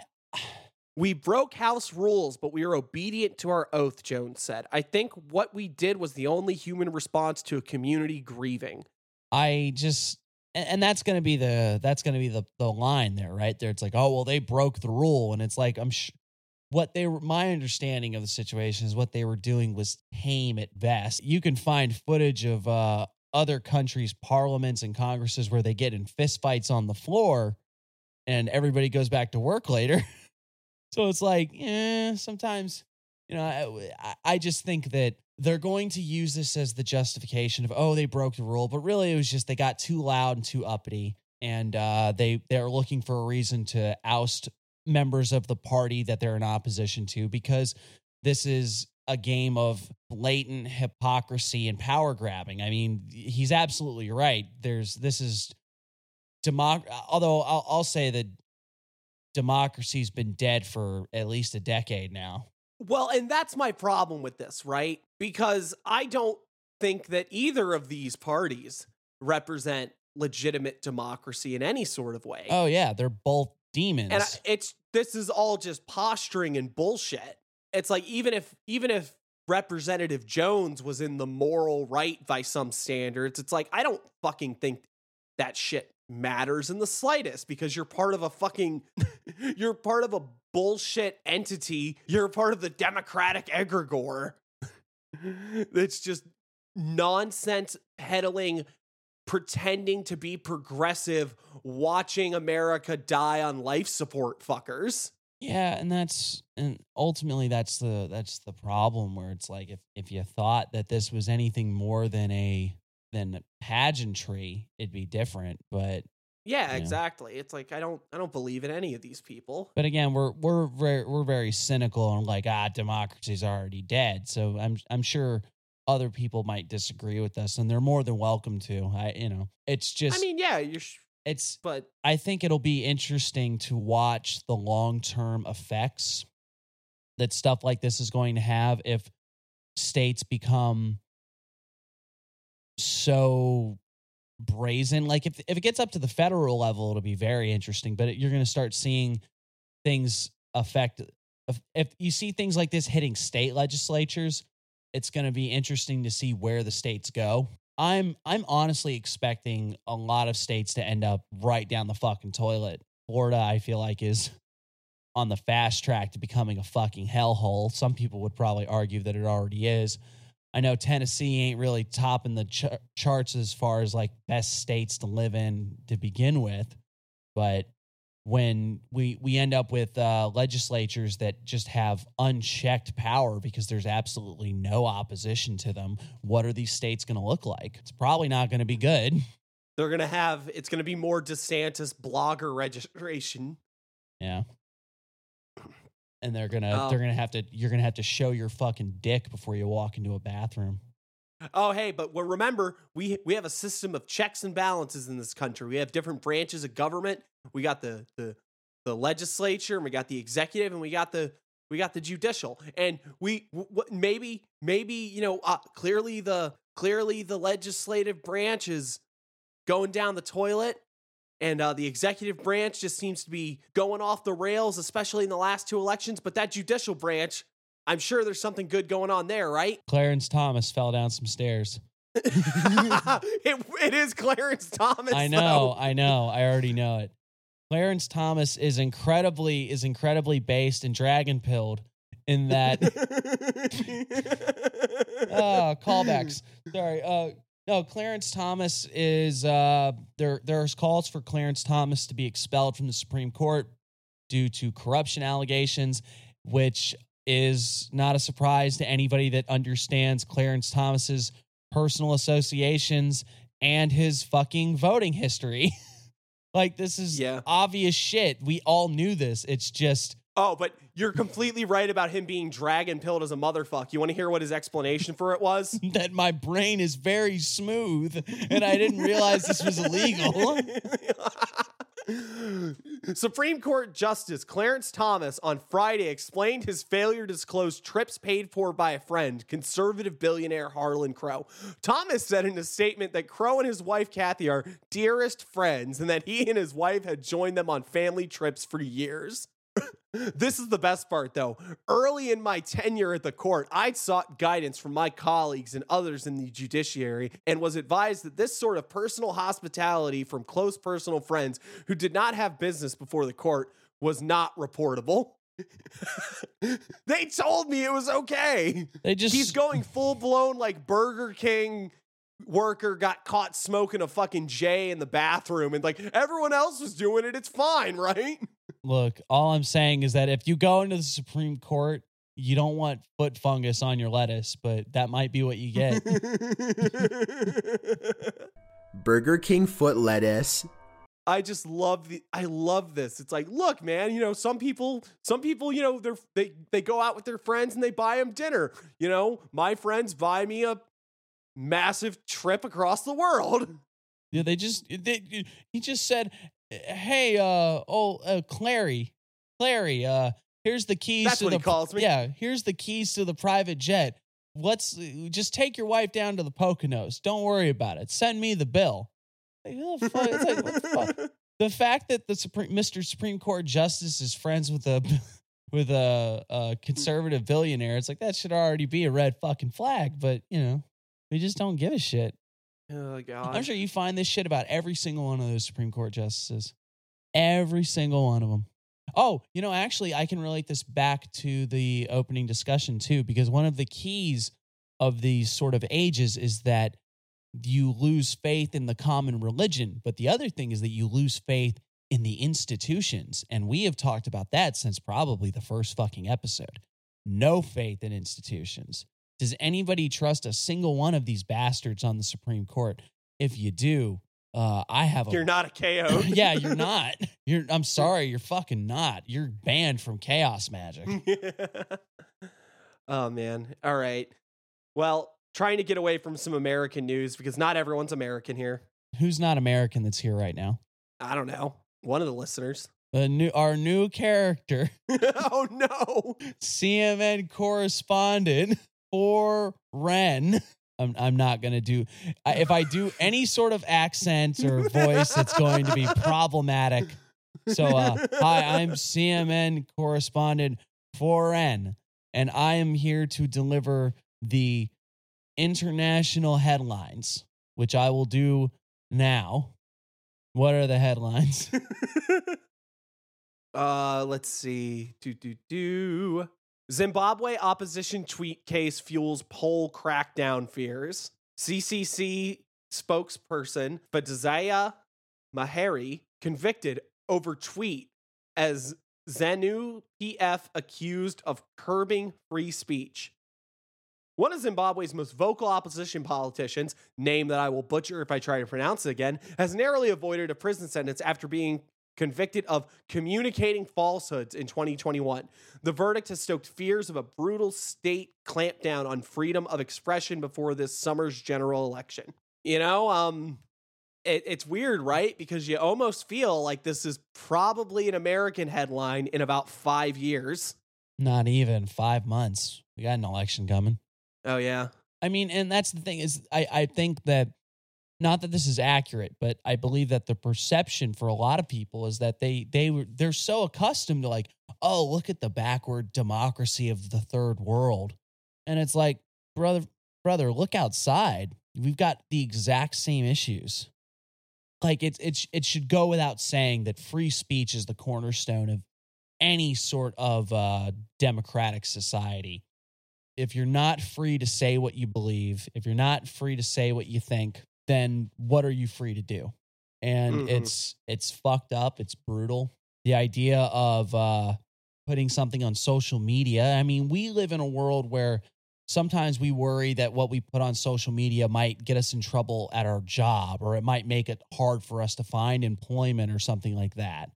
We broke house rules, but we are obedient to our oath, Jones said. I think what we did was the only human response to a community grieving. I just and, and that's going to be the that's going to be the the line there, right? There it's like, "Oh, well they broke the rule." And it's like I'm sh- what they were my understanding of the situation is what they were doing was tame at best. You can find footage of uh other countries' parliaments and congresses where they get in fistfights on the floor and everybody goes back to work later. *laughs* so it's like, eh, sometimes, you know, I, I- just think that they're going to use this as the justification of, oh, they broke the rule. But really, it was just they got too loud and too uppity. And uh, they, they're looking for a reason to oust members of the party that they're in opposition to because this is a game of blatant hypocrisy and power grabbing. I mean, he's absolutely right. There's this is democ. Although I'll, I'll say that democracy's been dead for at least a decade now. Well, and that's my problem with this, right? Because I don't think that either of these parties represent legitimate democracy in any sort of way. Oh yeah, they're both demons. and I, it's this is all just posturing and bullshit. It's like even if even if Representative Jones was in the moral right by some standards, it's like I don't fucking think that shit matters in the slightest because you're part of a fucking *laughs* you're part of a bullshit entity. You're part of the Democratic egregore. *laughs* That's just nonsense peddling pretending to be progressive, watching America die on life support fuckers. Yeah, and that's and ultimately that's the that's the problem where it's like if if you thought that this was anything more than a than pageantry, it'd be different. But Yeah, exactly. It's like I don't I don't believe in any of these people. but again, we're we're very we're very cynical and like ah, democracy's already dead. So I'm I'm sure other people might disagree with us, and they're more than welcome to. I you know it's just I mean, yeah, you're sh- it's but I think it'll be interesting to watch the long term effects that stuff like this is going to have if states become so brazen. Like if if it gets up to the federal level, it'll be very interesting. But you're going to start seeing things affect. If, if you see things like this hitting state legislatures, it's going to be interesting to see where the states go. I'm I'm honestly expecting a lot of states to end up right down the fucking toilet. Florida, I feel like, is on the fast track to becoming a fucking hellhole. Some people would probably argue that it already is. I know Tennessee ain't really topping the ch- charts as far as like best states to live in to begin with, but when we we end up with uh, legislatures that just have unchecked power because there's absolutely no opposition to them, what are these states going to look like? It's probably not going to be good. They're gonna have it's gonna be more DeSantis blogger registration. Yeah. And they're gonna Oh. they're gonna have to you're gonna have to show your fucking dick before you walk into a bathroom. Oh, hey, but well, remember, we we have a system of checks and balances in this country. We have different branches of government. We got the the the legislature, and we got the executive, and we got the we got the judicial. And we w- maybe maybe you know uh, clearly the clearly the legislative branch is going down the toilet. And uh, the executive branch just seems to be going off the rails, especially in the last two elections. But that judicial branch, I'm sure there's something good going on there, right? Clarence Thomas fell down some stairs. *laughs* it, it is Clarence Thomas. I know, though. I know, I already know it. Clarence Thomas is incredibly is incredibly based and dragon pilled in that oh *laughs* *laughs* callbacks. Sorry. Uh no, Clarence Thomas is uh there there's calls for Clarence Thomas to be expelled from the Supreme Court due to corruption allegations, which is not a surprise to anybody that understands Clarence Thomas's personal associations and his fucking voting history. *laughs* like this is Yeah. obvious shit. We all knew this. It's just Oh, but you're completely right about him being dragon pilled as a motherfucker. You want to hear what his explanation for it was? *laughs* that my brain is very smooth and I didn't realize this was illegal. *laughs* Supreme Court Justice Clarence Thomas on Friday explained his failure to disclose trips paid for by a friend, conservative billionaire Harlan Crow. Thomas said in a statement that Crow and his wife Kathy are dearest friends and that he and his wife had joined them on family trips for years. This is the best part, though. Early in my tenure at the court, I sought guidance from my colleagues and others in the judiciary and was advised that this sort of personal hospitality from close personal friends who did not have business before the court was not reportable. *laughs* they told me it was okay. They just He's going full blown like Burger King worker got caught smoking a fucking J in the bathroom and like everyone else was doing it. It's fine, right? Look, all I'm saying is that if you go into the Supreme Court, you don't want foot fungus on your lettuce, but that might be what you get. *laughs* Burger King foot lettuce. I just love the I love this. It's like, look, man, you know, some people some people, you know, they're they they go out with their friends and they buy them dinner. You know, my friends buy me a massive trip across the world. Yeah, they just they, he just said, "Hey, uh, oh, uh, Clary, Clary, uh, here's the keys That's to what the he calls me. yeah, here's the keys to the private jet. Let's just take your wife down to the Poconos. Don't worry about it. Send me the bill." Like, the fuck- it's like, what the fuck? *laughs* The fact that the Supreme, Mr. Supreme Court Justice is friends with a *laughs* with a, a conservative billionaire, it's like that should already be a red fucking flag. But you know, we just don't give a shit. *laughs* Oh god. I'm sure you find this shit about every single one of those Supreme Court justices. Every single one of them. Oh, you know, actually, I can relate this back to the opening discussion too, because one of the keys of these sort of ages is that you lose faith in the common religion. But the other thing is that you lose faith in the institutions. And we have talked about that since probably the first fucking episode. No faith in institutions. Does anybody trust a single one of these bastards on the Supreme Court? If you do, uh, I have a. You're not a chaote. *laughs* yeah, you're *laughs* not. You're. I'm sorry, you're fucking not. You're banned from chaos magic. *laughs* oh man. All right. Well, trying to get away from some American news because not everyone's American here. Who's not American that's here right now? I don't know. One of the listeners. The new, our new character, oh no. CMN correspondent for Ren. *laughs* I'm, I'm not gonna do. I, if I do any sort of accent or voice, it's going to be problematic. So, uh, hi, I'm CMN correspondent for Ren, and I am here to deliver the international headlines. which I will do now. What are the headlines? *laughs* uh, let's see. Do do do. Zimbabwe opposition tweet case fuels poll crackdown fears. CCC spokesperson Fadzayi Mahere convicted over tweet as ZANU PF accused of curbing free speech. One of Zimbabwe's most vocal opposition politicians, name that I will butcher if I try to pronounce it again, has narrowly avoided a prison sentence after being convicted of communicating falsehoods in 2021. The verdict has stoked fears of a brutal state clampdown on freedom of expression before this summer's general election. You know, um, it, it's weird, right? Because you almost feel like this is probably an American headline in about five years. Not even five months. We got an election coming. Oh yeah. I mean, and that's the thing is I, I think that not that this is accurate, but I believe that the perception for a lot of people is that they they were they're so accustomed to like, oh, look at the backward democracy of the third world. And it's like, brother, brother, look outside. We've got the exact same issues. Like it's it's it should go without saying that free speech is the cornerstone of any sort of uh, democratic society if you're not free to say what you believe, if you're not free to say what you think, then what are you free to do? And Mhm. it's it's fucked up, it's brutal. The idea of uh putting something on social media. I mean, we live in a world where sometimes we worry that what we put on social media might get us in trouble at our job or it might make it hard for us to find employment or something like that.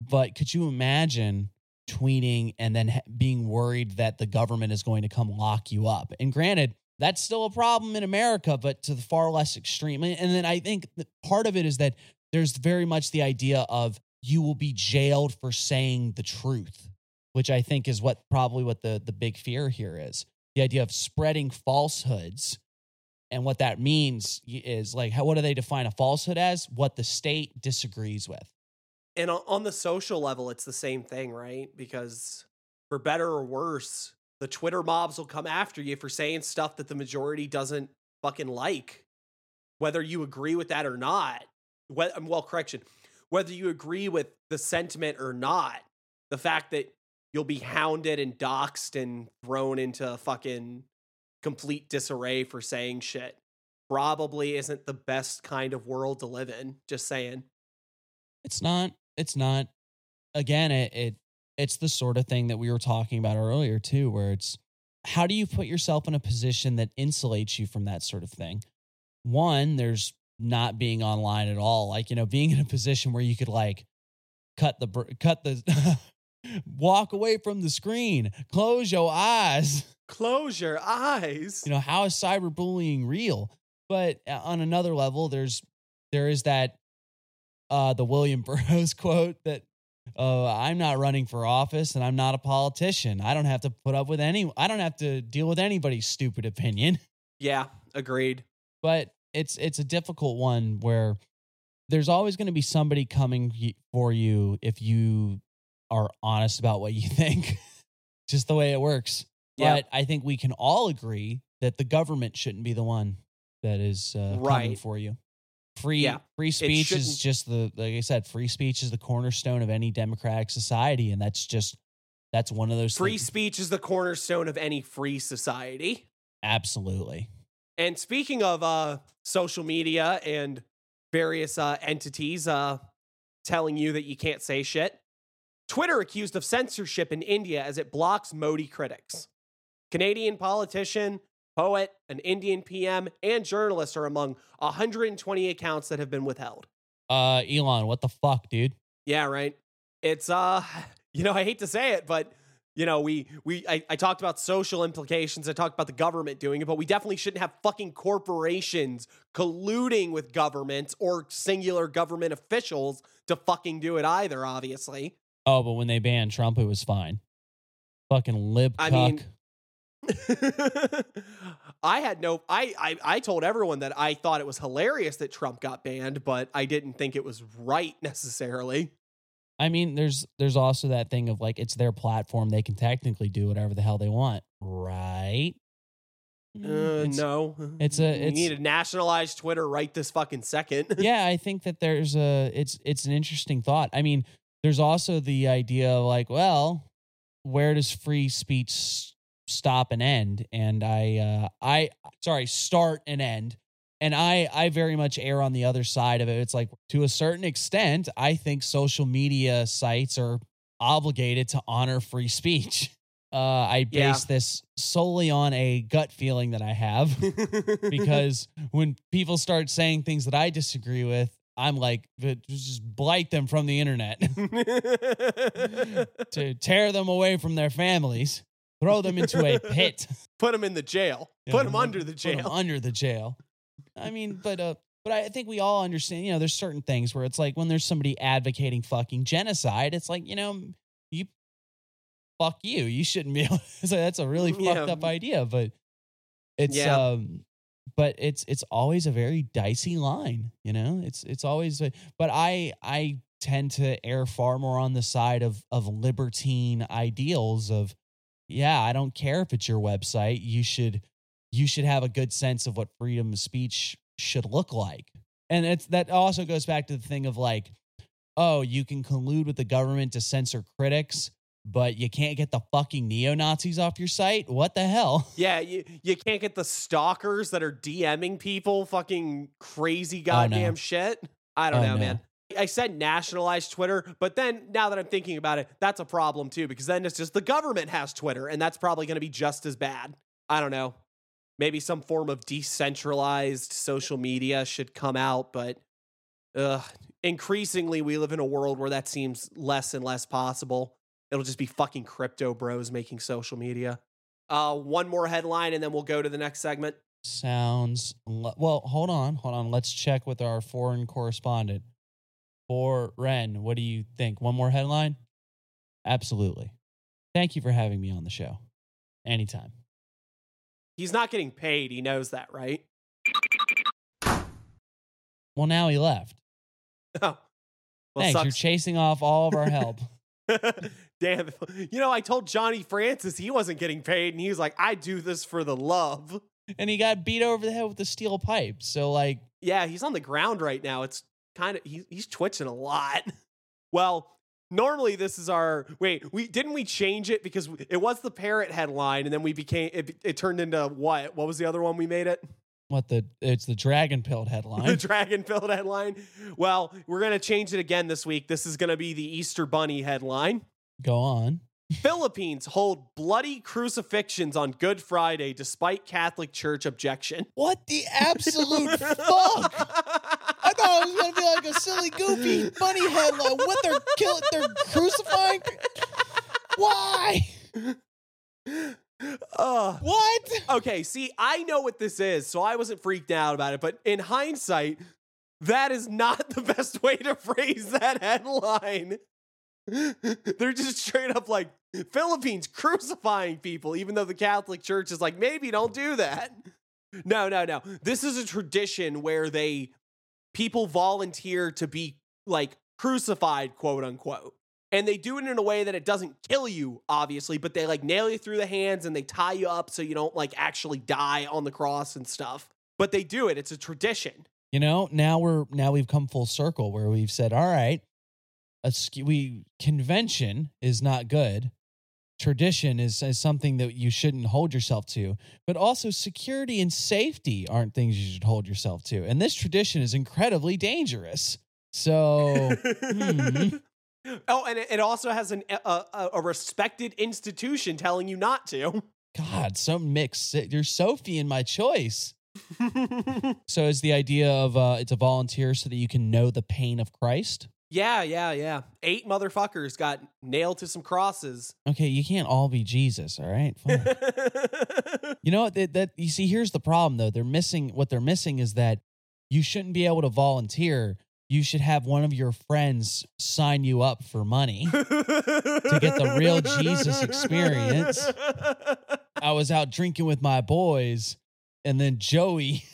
But could you imagine tweeting and then being worried that the government is going to come lock you up? And granted, that's still a problem in America, but to the far less extreme. And then I think part of it is that there's very much the idea of you will be jailed for saying the truth, which I think is what probably what the the big fear here is. The idea of spreading falsehoods and what that means is like how what do they define a falsehood as? What the state disagrees with. And on the social level, it's the same thing, right? Because for better or worse, the Twitter mobs will come after you for saying stuff that the majority doesn't fucking like, whether you agree with that or not. Well, um, well, correction, whether you agree with the sentiment or not, the fact that you'll be hounded and doxxed and thrown into fucking complete disarray for saying shit probably isn't the best kind of world to live in. Just saying. It's not. It's not. Again, it, it it's the sort of thing that we were talking about earlier too, where it's how do you put yourself in a position that insulates you from that sort of thing? One, there's not being online at all. Like you know, being in a position where you could like cut the cut the *laughs* walk away from the screen, close your eyes. Close your eyes. you know how is cyberbullying real but uh, on another level there's there is that uh the william *laughs* burroughs quote that uh i'm not running for office and i'm not a politician. I don't have to put up with any i don't have to deal with anybody's stupid opinion. *laughs* Yeah, agreed. but it's it's a difficult one where there's always going to be somebody coming for you if you are honest about what you *laughs* think just the way it works. Yeah. but i think we can all agree that the government shouldn't be the one that is uh, coming for you free Yeah, free speech is just the like i said free speech is the cornerstone of any democratic society and that's just that's one of those Free things. speech is the cornerstone of any free society. absolutely And speaking of uh, social media and various uh, entities uh, telling you that you can't say shit, Twitter accused of censorship in India as it blocks Modi critics. Canadian politician, poet, an Indian PM, and journalist are among 120 accounts that have been withheld. uh elon what the fuck dude Yeah, right. It's uh, *laughs* you know, I hate to say it, but you know, we we I, I talked about social implications. I talked about the government doing it, but we definitely shouldn't have fucking corporations colluding with governments or singular government officials to fucking do it either. Obviously, oh but when they banned trump it was fine fucking lib I cuck. mean- *laughs* I had no. I, I I told everyone that I thought it was hilarious that Trump got banned, but I didn't think it was right *laughs* necessarily. I mean, there's there's also that thing of like it's their platform; they can technically do whatever the hell they want, right? Uh, It's- no, it's a- You need to nationalize Twitter right this fucking second. *laughs* yeah, I think that there's a it's it's an interesting thought. I mean, there's also the idea of like, well, where does free speech stop and end? And I uh I sorry, start and end. And I I very much err on the other side of it. It's like to a certain extent, I think social media sites are obligated to honor free speech. Uh, I Yeah. base this solely on a gut feeling that I have *laughs* *laughs* because when people start saying things that I disagree with, I'm like, just blight them from the internet, *laughs* to tear them away from their families, throw them into a *laughs* pit, put them in the jail. Yeah, put them under the jail. under the jail. I mean, but uh, but I think we all understand. You know, there's certain things where it's like when there's somebody advocating fucking genocide, it's like you know, you fuck you. You shouldn't be. *laughs* Able so that's a really Yeah. fucked up idea, but it's Yeah. um, but it's it's always a very dicey line. You know, it's it's always. A, but I I tend to err far more on the side of of libertine ideals of yeah i don't care if it's your website you should you should have a good sense of what freedom of speech should look like and it's that also goes back to the thing of like oh you can collude with the government to censor critics but you can't get the fucking neo-nazis off your site what the hell *laughs* Yeah, you, you can't get the stalkers that are DMing people fucking crazy Oh, no. goddamn shit. I don't Oh, know, no. man. I said nationalize Twitter, but then now that I'm thinking about it, that's a problem too, because then it's just the government has Twitter, and that's probably going to be just as bad. I don't know. Maybe some form of decentralized social media should come out, but uh, increasingly we live in a world where that seems less and less possible. It'll just be fucking crypto bros making social media. Uh, one more headline, and then we'll go to the next segment. sounds well hold on hold on let's check with our foreign correspondent for ren what do you think? One more headline? Absolutely. Thank you for having me on the show. Anytime. He's not getting paid. He knows that, right? well now he left. *laughs* Oh, well, thanks. You're chasing off all of our help. *laughs* *laughs* Damn. You know, I told Johnny Francis he wasn't getting paid, and he was like, I do this for the love. and he got beat over the head with a steel pipe. So like Yeah, he's on the ground right now. It's kind of, he, he's twitching a lot. *laughs* Well, normally this is our, wait, we didn't we change it because it was the parrot headline, and then we became, it, it turned into what? What was the other one we made it? what the it's the dragon pilled *laughs* headline. the dragon filled headline. Well, we're going to change it again this week. This is going to be the Easter Bunny headline. go on Philippines hold bloody crucifixions on Good Friday despite Catholic Church objection. what the *laughs* absolute fuck Oh, thought it was gonna be like a silly, goofy, funny headline. What they're killing? They're crucifying. Why? Ugh. What? okay, see, I know what this is, so I wasn't freaked out about it. But in hindsight, that is not the best way to phrase that headline. They're just straight up like Philippines crucifying people, even though the Catholic Church is like, maybe don't do that. No, no, no. This is a tradition where they people volunteer to be like crucified, quote unquote. And they do it in a way that it doesn't kill you, obviously, but they like nail you through the hands and they tie you up so you don't like actually die on the cross and stuff. But they do it. It's a tradition. You know, now we're now we've come full circle where we've said, all right, a we convention is not good. Tradition is, is something that you shouldn't hold yourself to, but also security and safety aren't things you should hold yourself to. And this tradition is incredibly dangerous. So, hmm. *laughs* Oh, and it, also has an, a, a, a respected institution telling you not to. God, so mixed. You're Sophie in my choice. *laughs* So is the idea of uh, it's a volunteer so that you can know the pain of Christ? Yeah, yeah, yeah. Eight motherfuckers got nailed to some crosses. Okay, you can't all be Jesus, all right? Fine. *laughs* you know what? That, that you see, here's the problem though. They're missing what they're missing is that you shouldn't be able to volunteer. You should have one of your friends sign you up for money. to get the real Jesus experience. *laughs* I was out drinking with my boys, and then Joey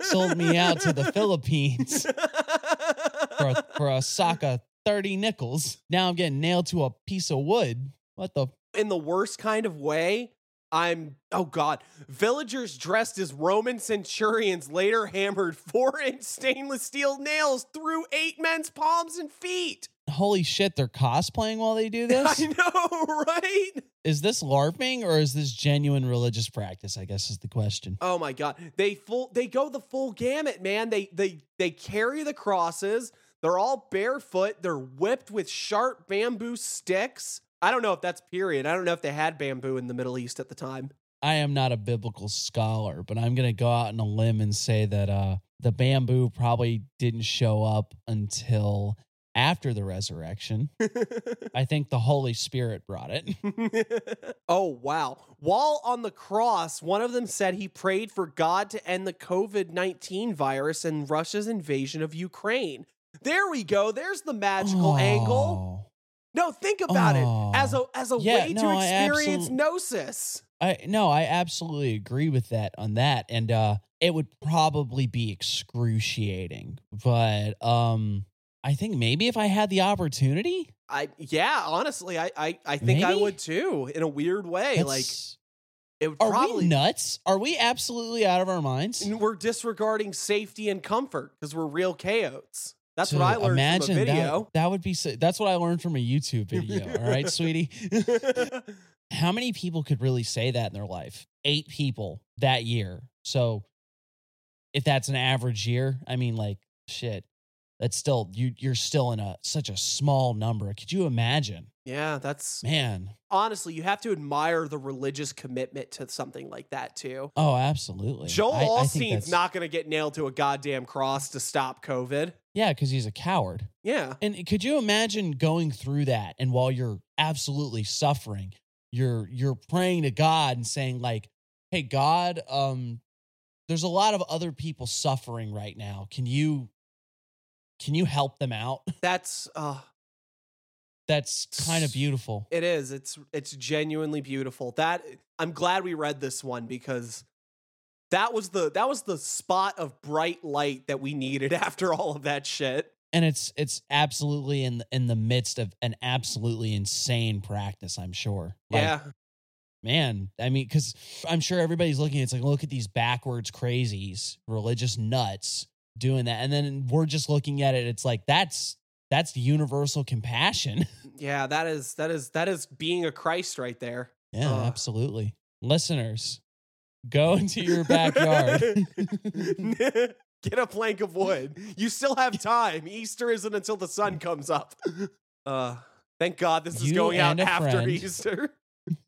sold me out to the Philippines for a, *laughs* for a sock of 30 nickels. Now I'm getting nailed to a piece of wood. What the? in the worst kind of way, I'm oh god. Villagers dressed as Roman centurions later hammered four inch stainless steel nails through eight men's palms and feet. Holy shit, they're cosplaying while they do *laughs* this? I know, *laughs* right? is this LARPing or is this genuine religious practice? I guess is the question. Oh my god. They full they go the full gamut, man. They they they carry the crosses. They're all barefoot. They're whipped with sharp bamboo sticks. I don't know if that's period. I don't know if they had bamboo in the Middle East at the time. I am not a biblical scholar, but I'm going to go out on a limb and say that uh, the bamboo probably didn't show up until after the resurrection. *laughs* I think the Holy Spirit brought it. *laughs* oh, wow. While on the cross, one of them said he prayed for God to end the COVID 19 virus and Russia's invasion of Ukraine. There we go. There's the magical angle. Oh. No, think about Oh. it as a as a Yeah, way no, to experience absolute- gnosis. I no, I absolutely agree with that on that, and uh, it would probably be excruciating. But um, I think maybe if I had the opportunity, I yeah, honestly, I I, I think I would too. In a weird way, like it would are probably. we nuts? Are we absolutely out of our minds? and we're disregarding safety and comfort because we're real chaos. That's what I learned imagine from a That, video. that would be so, that's what I learned from a YouTube *laughs* video. all right, sweetie. *laughs* How many people could really say that in their life? Eight people that year. So if that's an average year, I mean, like shit, that's still you. You're still in a such a small number. Could you imagine, yeah, that's man? honestly, you have to admire the religious commitment to something like that too. Oh, absolutely. Joel I- not going to get nailed to a goddamn cross to stop COVID. Yeah, because he's a coward. Yeah. And could you imagine going through that and while you're absolutely suffering, you're you're praying to God and saying like, "Hey God, um there's a lot of other people suffering right now. Can you can you help them out?" *laughs* That's uh That's kind of beautiful. It is. It's it's genuinely beautiful. That I'm glad we read this one because that was the that was the spot of bright light that we needed *laughs* after all of that shit. And it's it's absolutely in the, in the midst of an absolutely insane practice, I'm sure. Like, yeah. man i mean because i'm sure everybody's looking it's like look at these backwards crazies religious nuts doing that and then we're just looking at it it's like that's that's universal compassion *laughs* Yeah, that is that is that is being a Christ right there. yeah Ugh. absolutely listeners go *laughs* into your backyard *laughs* Get a plank of wood. You still have time. Easter isn't until the sun comes up. Uh thank God this is You going out after friend. Easter.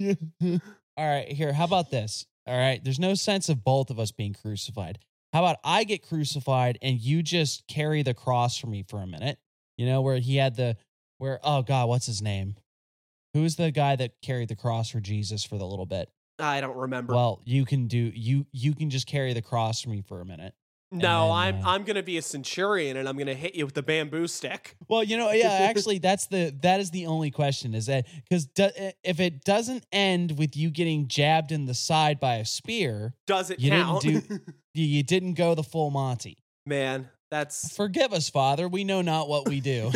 all right here how about this all right there's no sense of both of us being crucified how about i get crucified and you just carry the cross for me for a minute? You know where he had the where oh god what's his name? Who's the guy that carried the cross for jesus for the little bit? I don't remember. well you can do you you can just carry the cross for me for a minute no, I'm uh, I'm gonna be a centurion and I'm gonna hit you with the bamboo stick. *laughs* well you know yeah *laughs* actually that's the that is the only question is that because do, if it doesn't end with you getting jabbed in the side by a spear Does it You didn't do- *laughs* you, you didn't go the full monty Man, that's Forgive us, Father. We know not what we do.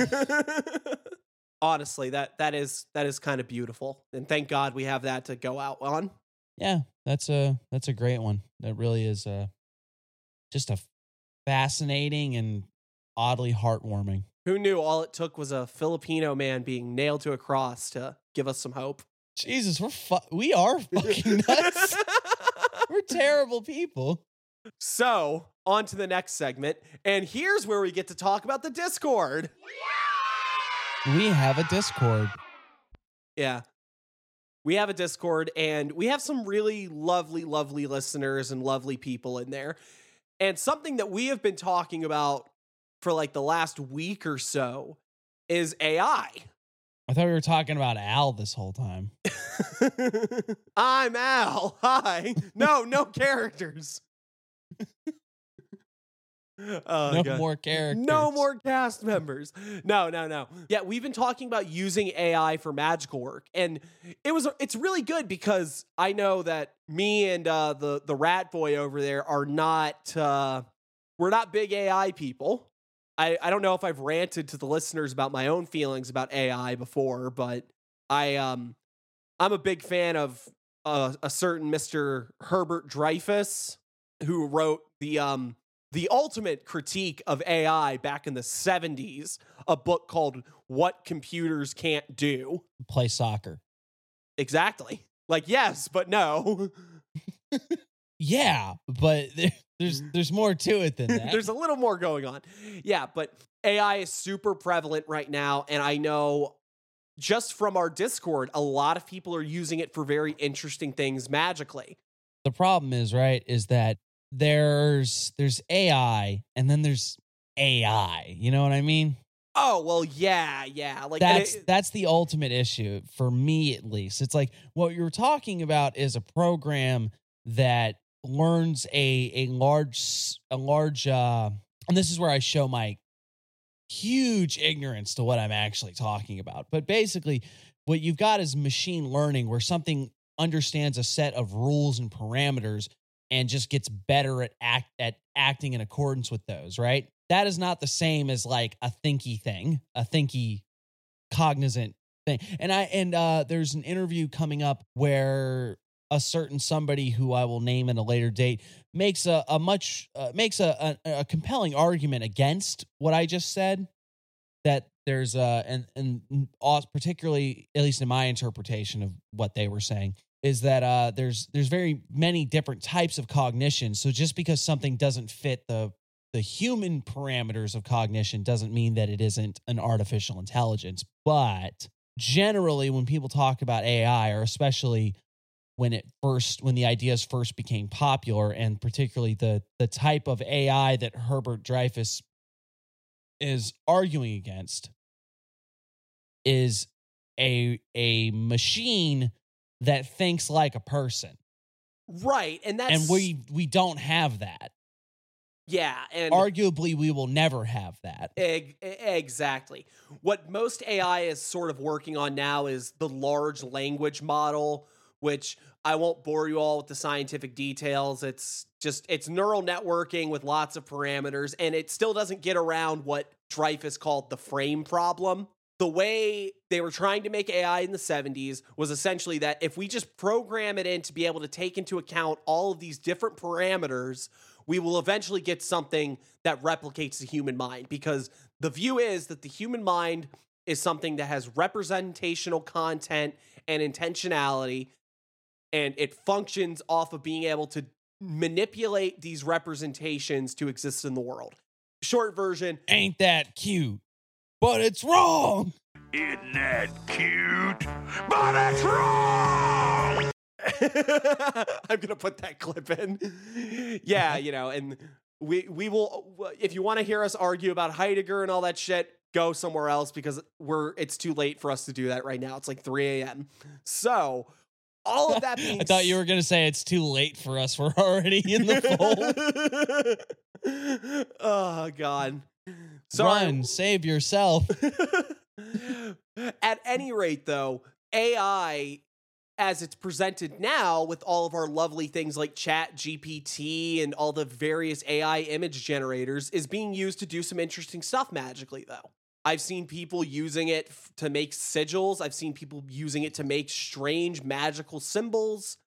honestly that that is that is kind of beautiful. And thank God we have that to go out on. yeah, that's a that's a great one. That really is uh just a fascinating and oddly heartwarming. Who knew all it took was a Filipino man being nailed to a cross to give us some hope? Jesus, we're fu- we are *laughs* fucking nuts. we're terrible people. So, on to the next segment. And here's where we get to talk about the Discord. We have a Discord. Yeah. We have a Discord and we have some really lovely, lovely listeners and lovely people in there. And something that we have been talking about for like the last week or so is AI. I thought we were talking about Al this whole time. *laughs* I'm Al. Hi. No, no characters. *laughs* Oh, no God. more characters. No more cast members. No, no, no. Yeah, we've been talking about using AI for magical work, and it was it's really good because I know that me and uh, the the rat boy over there are not uh, we're not big AI people. I I don't know if I've ranted to the listeners about my own feelings about AI before, but I um I'm a big fan of a, a certain Mr. Hubert Dreyfus, who wrote the um the ultimate critique of AI back in the 70s, a book called What Computers Can't Do. Play soccer. Exactly. Like yes, but no. *laughs* Yeah, but *laughs* there's *laughs* there's more to it than that. There's a little more going on. Yeah, but AI is super prevalent right now. And I know just from our Discord, a lot of people are using it for very interesting things magically. the problem is right is that there's there's AI and then there's AI. You know what I mean? Oh, well, yeah, yeah. Like that's it- that's the ultimate issue for me at least. It's like what you're talking about is a program that learns a a large a large uh and this is where I show my huge ignorance to what I'm actually talking about. But basically what you've got is machine learning where something understands a set of rules and parameters and just gets better at act at acting in accordance with those, right? That is not the same as like a thinky thing, a thinky cognizant thing. And I and uh there's an interview coming up where a certain somebody who I will name in a later date makes a, a much uh, makes a, a a compelling argument against what I just said that there's uh and and particularly at least in my interpretation of what they were saying is that uh there's there's very many different types of cognition. So just because something doesn't fit the the human parameters of cognition doesn't mean that it isn't an artificial intelligence. But generally when people talk about AI or especially when it first when the ideas first became popular and particularly the the type of AI that Hubert Dreyfus is arguing against is a a machine that thinks like a person right. And that's and we we don't have that yeah, and arguably we will never have that Eg- exactly. What most AI is sort of working on now is the large language model, which I won't bore you all with the scientific details. It's just it's neural networking with lots of parameters, and it still doesn't get around what Dreyfus called the frame problem. The way they were trying to make AI in the 70s was essentially that if we just program it in to be able to take into account all of these different parameters, we will eventually get something that replicates the human mind because the view is that the human mind is something that has representational content and intentionality and it functions off of being able to manipulate these representations to exist in the world. Short version, ain't that cute but it's wrong Isn't that cute? But it's wrong! *laughs* I'm gonna put that clip in. yeah, you know, and we we will if you want to hear us argue about Heidegger and all that shit, go somewhere else because we're it's too late for us to do that right now. It's like 3 a.m. So all of that *laughs* being I thought you were going to say it's too late for us. We're already in the fold. *laughs* oh god. Sorry. Run, save yourself. *laughs* At any rate, though, AI, as it's presented now with all of our lovely things like Chat GPT and all the various AI image generators, is being used to do some interesting stuff magically, though. I've seen people using it f- to make sigils. I've seen people using it to make strange magical symbols.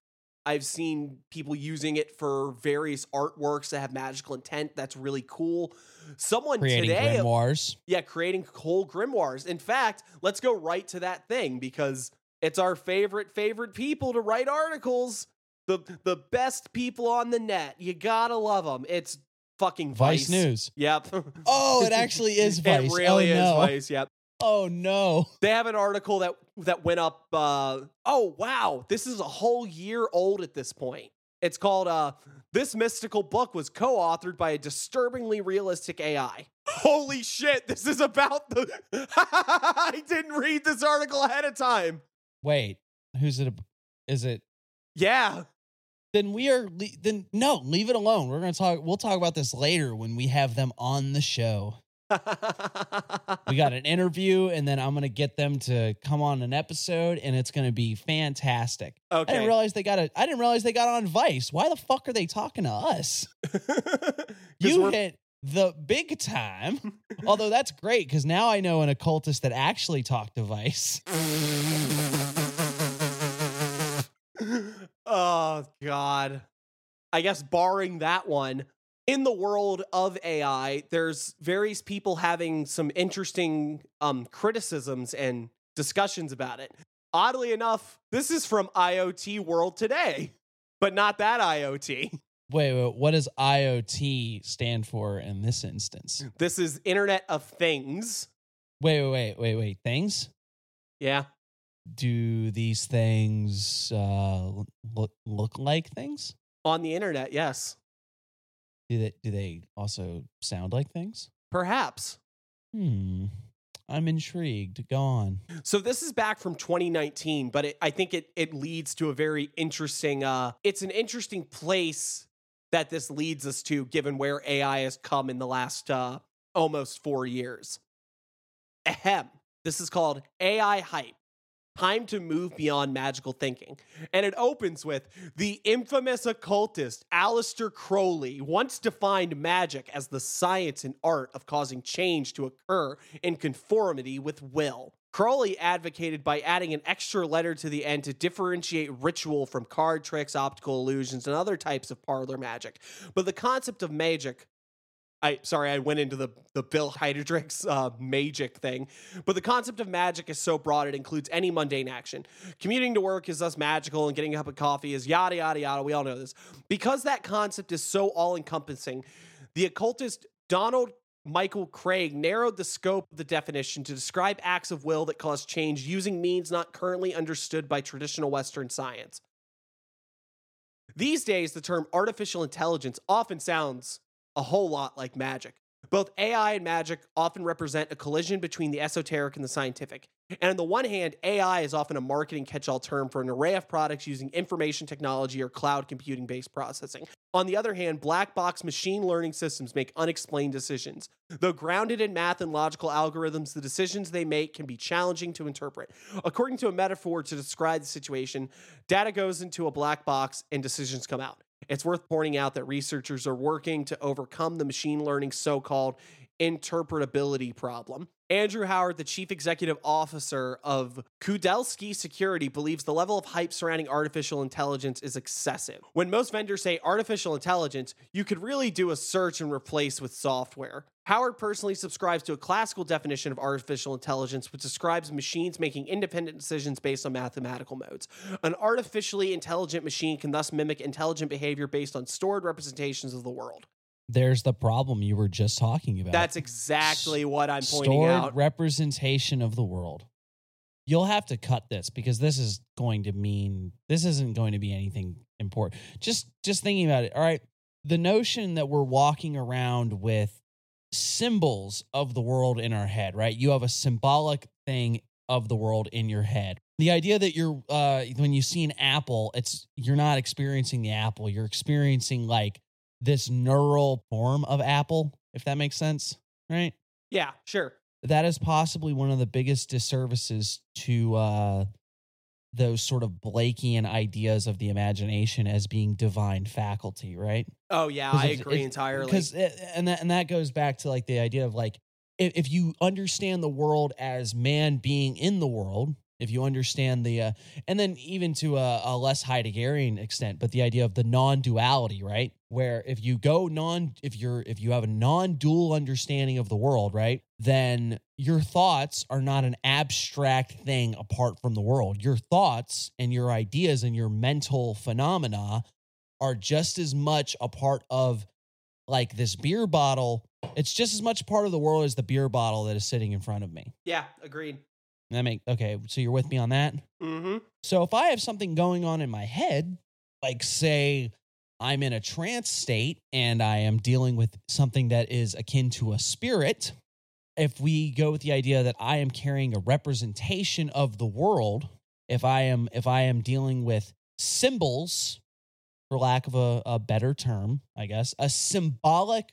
I've seen people using it for various artworks that have magical intent. That's really cool. Someone Creating today, grimoires. yeah, creating whole grimoires. In fact, let's go right to that thing because it's our favorite favorite people to write articles. The the best people on the net. You gotta love them. It's fucking Vice Vice, News. Yep. Oh, it *laughs* actually is Vice. It really oh, is no. Vice. Yep. Oh no. They have an article that that went up. Uh, oh wow, this is a whole year old at this point. It's called uh, "This Mystical Book was co-authored by a disturbingly realistic AI." Holy shit! This is about the. *laughs* I didn't read this article ahead of time. Wait, who's it? ab- Is it? Yeah. Then we are. le- Then no, leave it alone. We're gonna talk. We'll talk about this later when we have them on the show. We got an interview, and then I'm gonna get them to come on an episode, and it's gonna be fantastic. Okay. I didn't realize they got a. I didn't realize they got on Vice. Why the fuck are they talking to us? *laughs* You we're- hit the big time. Although that's great because now I know an occultist that actually talked to Vice. *laughs* Oh God. I guess barring that one, in the world of AI, there's various people having some interesting um, criticisms and discussions about it. Oddly enough, this is from IoT World Today, but not that IoT. Wait, wait, what does IoT stand for in this instance? This is Internet of Things. Wait, wait, wait, wait, wait. Things? Yeah. Do these things uh, look look like things? On the internet, yes. Do they do they also sound like things? Perhaps. Hmm. I'm intrigued. Go on. So this is back from 2019, but it, I think it it leads to a very interesting. Uh, it's an interesting place that this leads us to, given where AI has come in the last uh, almost four years. Ahem. This is called AI hype. Time to move beyond magical thinking. And it opens with the infamous occultist Aleister Crowley once defined magic as the science and art of causing change to occur in conformity with will. Crowley advocated by adding an extra letter to the end to differentiate ritual from card tricks, optical illusions, and other types of parlor magic. But the concept of magic I sorry, I went into the the Bill Heidricks uh, magic thing, but the concept of magic is so broad it includes any mundane action. Commuting to work is thus magical, and getting a cup of coffee is yada yada yada. We all know this because that concept is so all encompassing. The occultist Donald Michael Kraig narrowed the scope of the definition to describe acts of will that cause change using means not currently understood by traditional Western science. These days, the term artificial intelligence often sounds a whole lot like magic. Both AI and magic often represent a collision between the esoteric and the scientific. And on the one hand, AI is often a marketing catch all term for an array of products using information technology or cloud computing based processing. On the other hand, black box machine learning systems make unexplained decisions. Though grounded in math and logical algorithms, the decisions they make can be challenging to interpret. According to a metaphor to describe the situation, data goes into a black box and decisions come out. It's worth pointing out that researchers are working to overcome the machine learning so called interpretability problem. Andrew Howard, the chief executive officer of Kudelski Security, believes the level of hype surrounding artificial intelligence is excessive. When most vendors say artificial intelligence, you could really do a search and replace with software. Howard personally subscribes to a classical definition of artificial intelligence, which describes machines making independent decisions based on mathematical modes. An artificially intelligent machine can thus mimic intelligent behavior based on stored representations of the world. There's the problem you were just talking about. That's exactly what I'm pointing stored out. representation of the world. You'll have to cut this because this is going to mean this isn't going to be anything important. Just just thinking about it. All right, the notion that we're walking around with symbols of the world in our head, right? You have a symbolic thing of the world in your head. The idea that you're uh when you see an apple, it's you're not experiencing the apple, you're experiencing like this neural form of apple, if that makes sense, right? yeah, sure. That is possibly one of the biggest disservices to uh those sort of Blakean ideas of the imagination as being divine faculty, right? Oh yeah, I agree if- entirely. Because and that and that goes back to like the idea of like if, if you understand the world as man being in the world, if you understand the uh, and then even to a, a less Heideggerian extent, but the idea of the non-duality, right? Where if you go non, if you're if you have a non-dual understanding of the world, right, then your thoughts are not an abstract thing apart from the world. Your thoughts and your ideas and your mental phenomena are just as much a part of like this beer bottle. It's just as much part of the world as the beer bottle that is sitting in front of me. yeah, agreed. That make okay. So you're with me on that. Mm-hmm. So if I have something going on in my head, like say I'm in a trance state and I am dealing with something that is akin to a spirit, if we go with the idea that I am carrying a representation of the world, if I am if I am dealing with symbols, for lack of a, a better term, I guess, a symbolic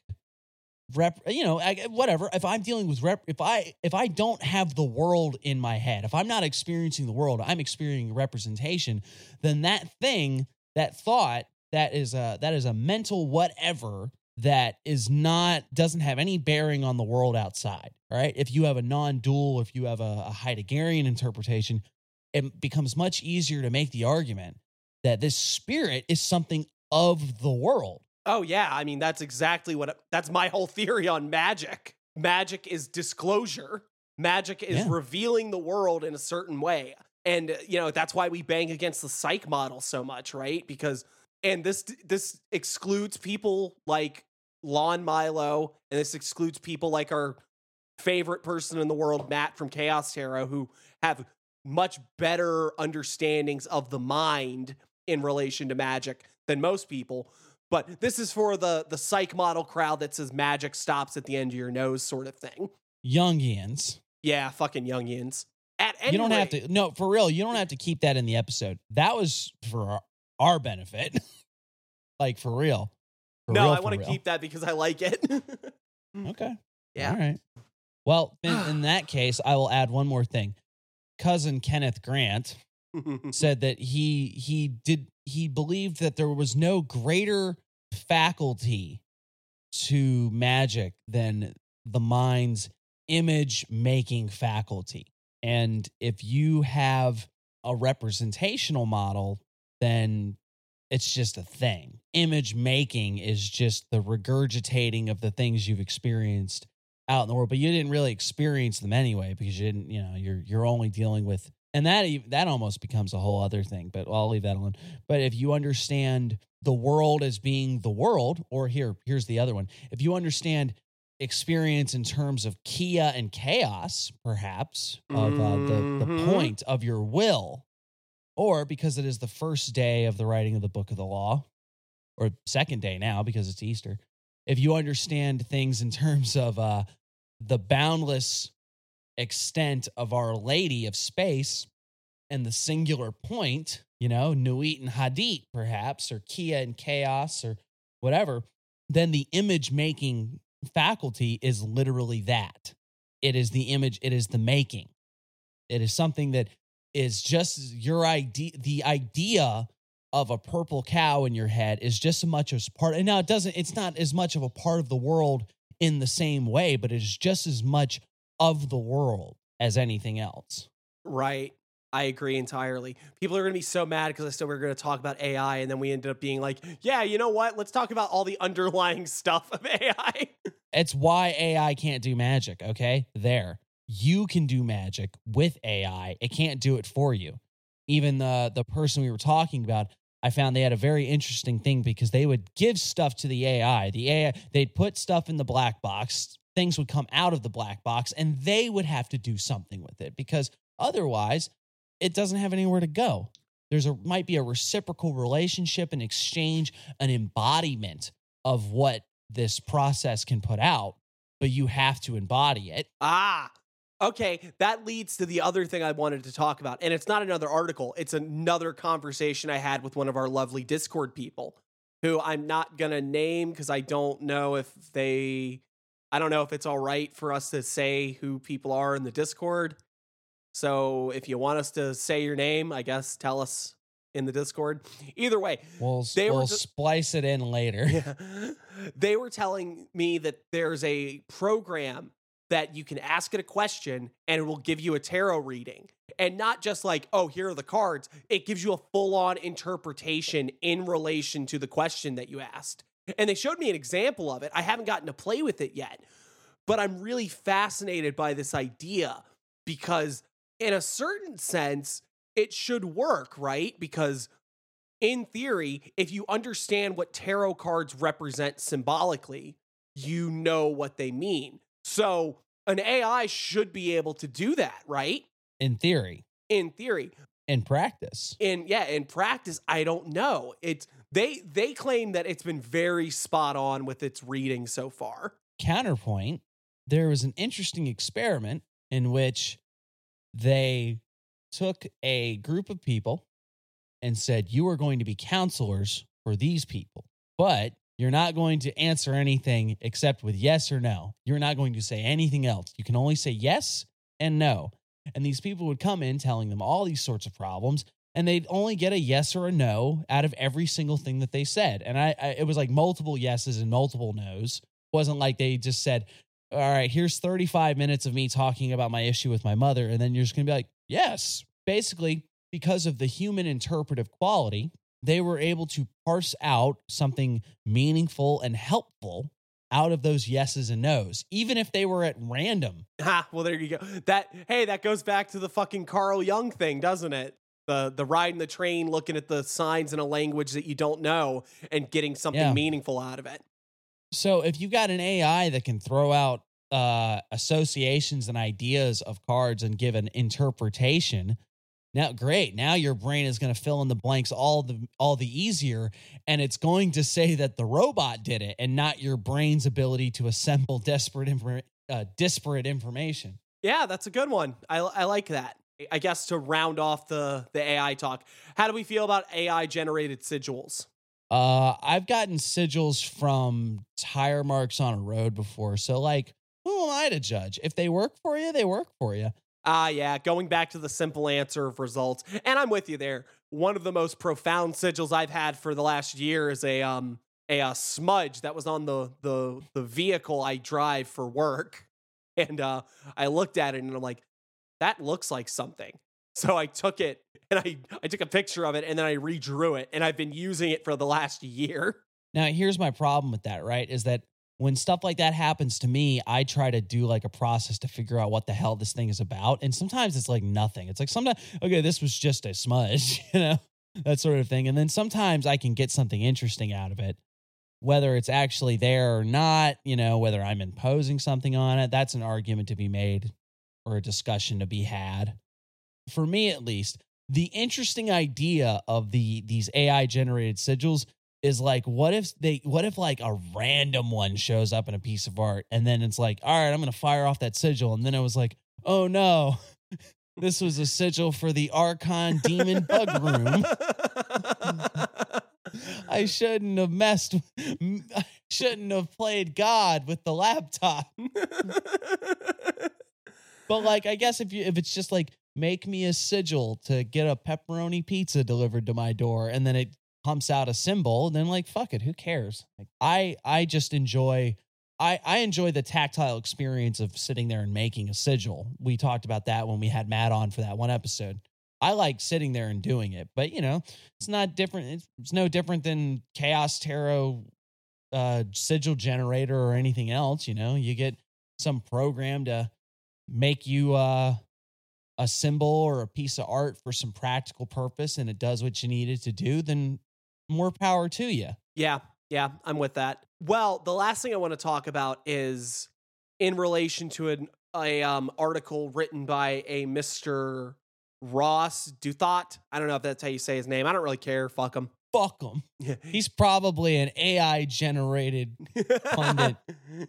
rep you know whatever if i'm dealing with rep if i if i don't have the world in my head if i'm not experiencing the world i'm experiencing representation then that thing that thought that is a that is a mental whatever that is not doesn't have any bearing on the world outside right if you have a non-dual if you have a, a heideggerian interpretation it becomes much easier to make the argument that this spirit is something of the world. Oh yeah, I mean that's exactly what that's my whole theory on magic. Magic is disclosure. Magic is Yeah. revealing the world in a certain way. And you know, that's why we bang against the psych model so much, right? Because and this this excludes people like Lon Milo and this excludes people like our favorite person in the world, Matt from Chaos Tarot, who have much better understandings of the mind in relation to magic than most people. But this is for the the psych model crowd that says magic stops at the end of your nose, sort of thing. Jungians. Yeah, fucking Jungians. At any you don't have to no for real you don't have to keep that in the episode that was for our, benefit. *laughs* Like for real. For no, real, I want to keep that because I like it. *laughs* Mm. okay. Yeah. all right. Well in, *sighs* in that case i will add one more thing. Cousin kenneth grant *laughs* said that he he did he believed that there was no greater faculty to magic than the mind's image making faculty. And if you have a representational model then it's just a thing. Image making is just the regurgitating of the things you've experienced out in the world but you didn't really experience them anyway because you didn't you know you're you're only dealing with and that that almost becomes a whole other thing but i'll leave that alone. But if you understand the world as being the world or here here's the other one. If you understand experience in terms of kia and chaos perhaps of uh, the, the Mhm. point of your will or because it is the first day of the writing of the book of the law or second day now because it's easter if you understand things in terms of uh, the boundless extent of Our Lady of Space and the singular point, you know, Nuit and Hadit, perhaps, or Kia and Chaos, or whatever, then the image making faculty is literally that. It is the image, it is the making. It is something that is just your idea, the idea of a purple cow in your head is just as much as part. And now it doesn't, it's not as much of a part of the world in the same way, but it is just as much of the world as anything else. Right. I agree entirely. People are going to be so mad because I said we are going to talk about AI, and then we ended up being like, yeah, you know what? Let's talk about all the underlying *laughs* stuff of AI. It's why AI can't do magic, okay? There. You can do magic with AI. It can't do it for you. Even the the person we were talking about, I found they had a very interesting thing because they would give stuff to the AI. The AI they'd put stuff in the black box, things would come out of the black box and they would have to do something with it because otherwise it doesn't have anywhere to go. There's a might be a reciprocal relationship, an exchange, an embodiment of what this process can put out, but you have to embody it. Ah, okay. That leads to the other thing I wanted to talk about. And it's not another article, it's another conversation I had with one of our lovely Discord people who I'm not going to name because I don't know if they, I don't know if it's all right for us to say who people are in the Discord. So if you want us to say your name, I guess tell us in the Discord. Either way, We'll, They we'll ju- splice it in later. yeah. They were telling me that there's a program that you can ask it a question and it will give you a tarot reading. And not just like, oh, here are the cards. It gives you a full on interpretation in relation to the question that you asked. And they showed me an example of it. I haven't gotten to play with it yet, but I'm really fascinated by this idea because, in a certain sense, it should work, right? Because in theory, if you understand what tarot cards represent symbolically, you know what they mean. So an AI should be able to do that, right? In theory, In theory. in practice. In yeah, in practice, I don't know. It's they they claim that it's been very spot on with its reading so far. Counterpoint, there was an interesting experiment in which they took a group of people and said, You are going to be counselors for these people, but you're not going to answer anything except with yes or no. You're not going to say anything else. You can only say yes and no. And these people would come in telling them all these sorts of problems, and they'd only get a yes or a no out of every single thing that they said. And I, I it was like multiple yeses and multiple nos. It wasn't like they just said, All right, here's 35 minutes of me talking about my issue with my mother, and then you're just gonna be like, Yes. Basically, because of the human interpretive quality they were able to parse out something meaningful and helpful out of those yeses and nos, even if they were at random. Ha, *laughs* well, there you go. That hey, that goes back to the fucking Carl Jung thing, doesn't it? The the riding the train, looking at the signs in a language that you don't know, and getting something Yeah. meaningful out of it. So if you've got an AI that can throw out uh, associations and ideas of cards and give an interpretation, now great. Now your brain is going to fill in the blanks all the all the easier, and it's going to say that the robot did it and not your brain's ability to assemble desperate infor- uh, disparate information. Yeah, that's a good one. I I like that. I guess to round off the the AI talk, how do we feel about AI generated sigils? Uh, I've gotten sigils from tire marks on a road before, so like, who am I to judge? If they work for you, they work for you. Ah, yeah, going back to the simple answer of results. And I'm with you there. One of the most profound sigils I've had for the last year is a um a, uh smudge that was on the the the vehicle I drive for work. *laughs* And uh I looked at it and I'm like, that looks like something. *laughs* So I took it and I I took a picture of it and then I redrew it and I've been using it for the last year. Now, here's my problem with that, right? Is that when stuff like that happens to me, I try to do like a process to figure out what the hell this thing is about. And sometimes it's like nothing. It's like sometimes, okay, this was just a smudge, *laughs* you know, that sort of thing. And then sometimes I can get something interesting out of it, whether it's actually there or not, you know, whether I'm imposing something on it. That's an argument to be made or a discussion to be had. For me, at least, the interesting idea of the these AI generated sigils is like what if they what if like a random one shows up in a piece of art and then it's like all right i'm gonna fire off that sigil and then it was like oh no. *laughs* This was a sigil for the archon demon bug room. *laughs* I shouldn't have messed i shouldn't have played god with the laptop. But like i guess if you if it's just like make me a sigil to get a pepperoni pizza delivered to my door and then it pumps out a symbol then like fuck it who cares? Like i i just enjoy i i enjoy the tactile experience of sitting there and making a sigil. We talked about that when we had matt on for that one episode. I like sitting there and doing it but you know it's not different it's, it's no different than chaos tarot uh sigil generator or anything else you know? You get some program to make you uh a symbol or a piece of art for some practical purpose and it does what you need it to do, then more power to you. Yeah, yeah, I'm with that. Well, the last thing I want to talk about is in relation to an a um article written by a Mr. Ross Douthat. I don't know if that's how you say his name. I don't really care. Fuck him. Fuck him. He's probably an AI generated pundit.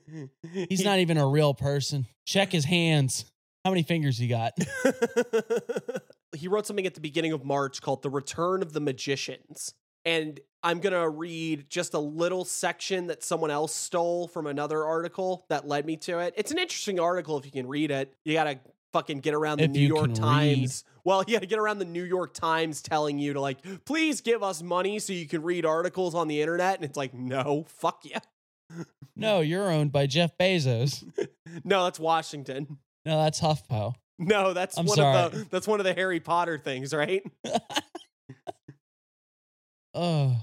*laughs* He's not even a real person. Check his hands. How many fingers he got? *laughs* he wrote something at the beginning of March called The Return of the Magicians. And I'm going to read just a little section that someone else stole from another article that led me to it. It's an interesting article if you can read it. You got to fucking get around the If New you York Times. Well, you got to get around the New York Times telling you to like, please give us money so you can read articles on the internet. And it's like, no, fuck yeah. No, you're owned by Jeff Bezos. *laughs* No, that's Washington. No, that's HuffPo. No, that's I'm one sorry. of the that's one of the Harry Potter things, right? *laughs* Oh,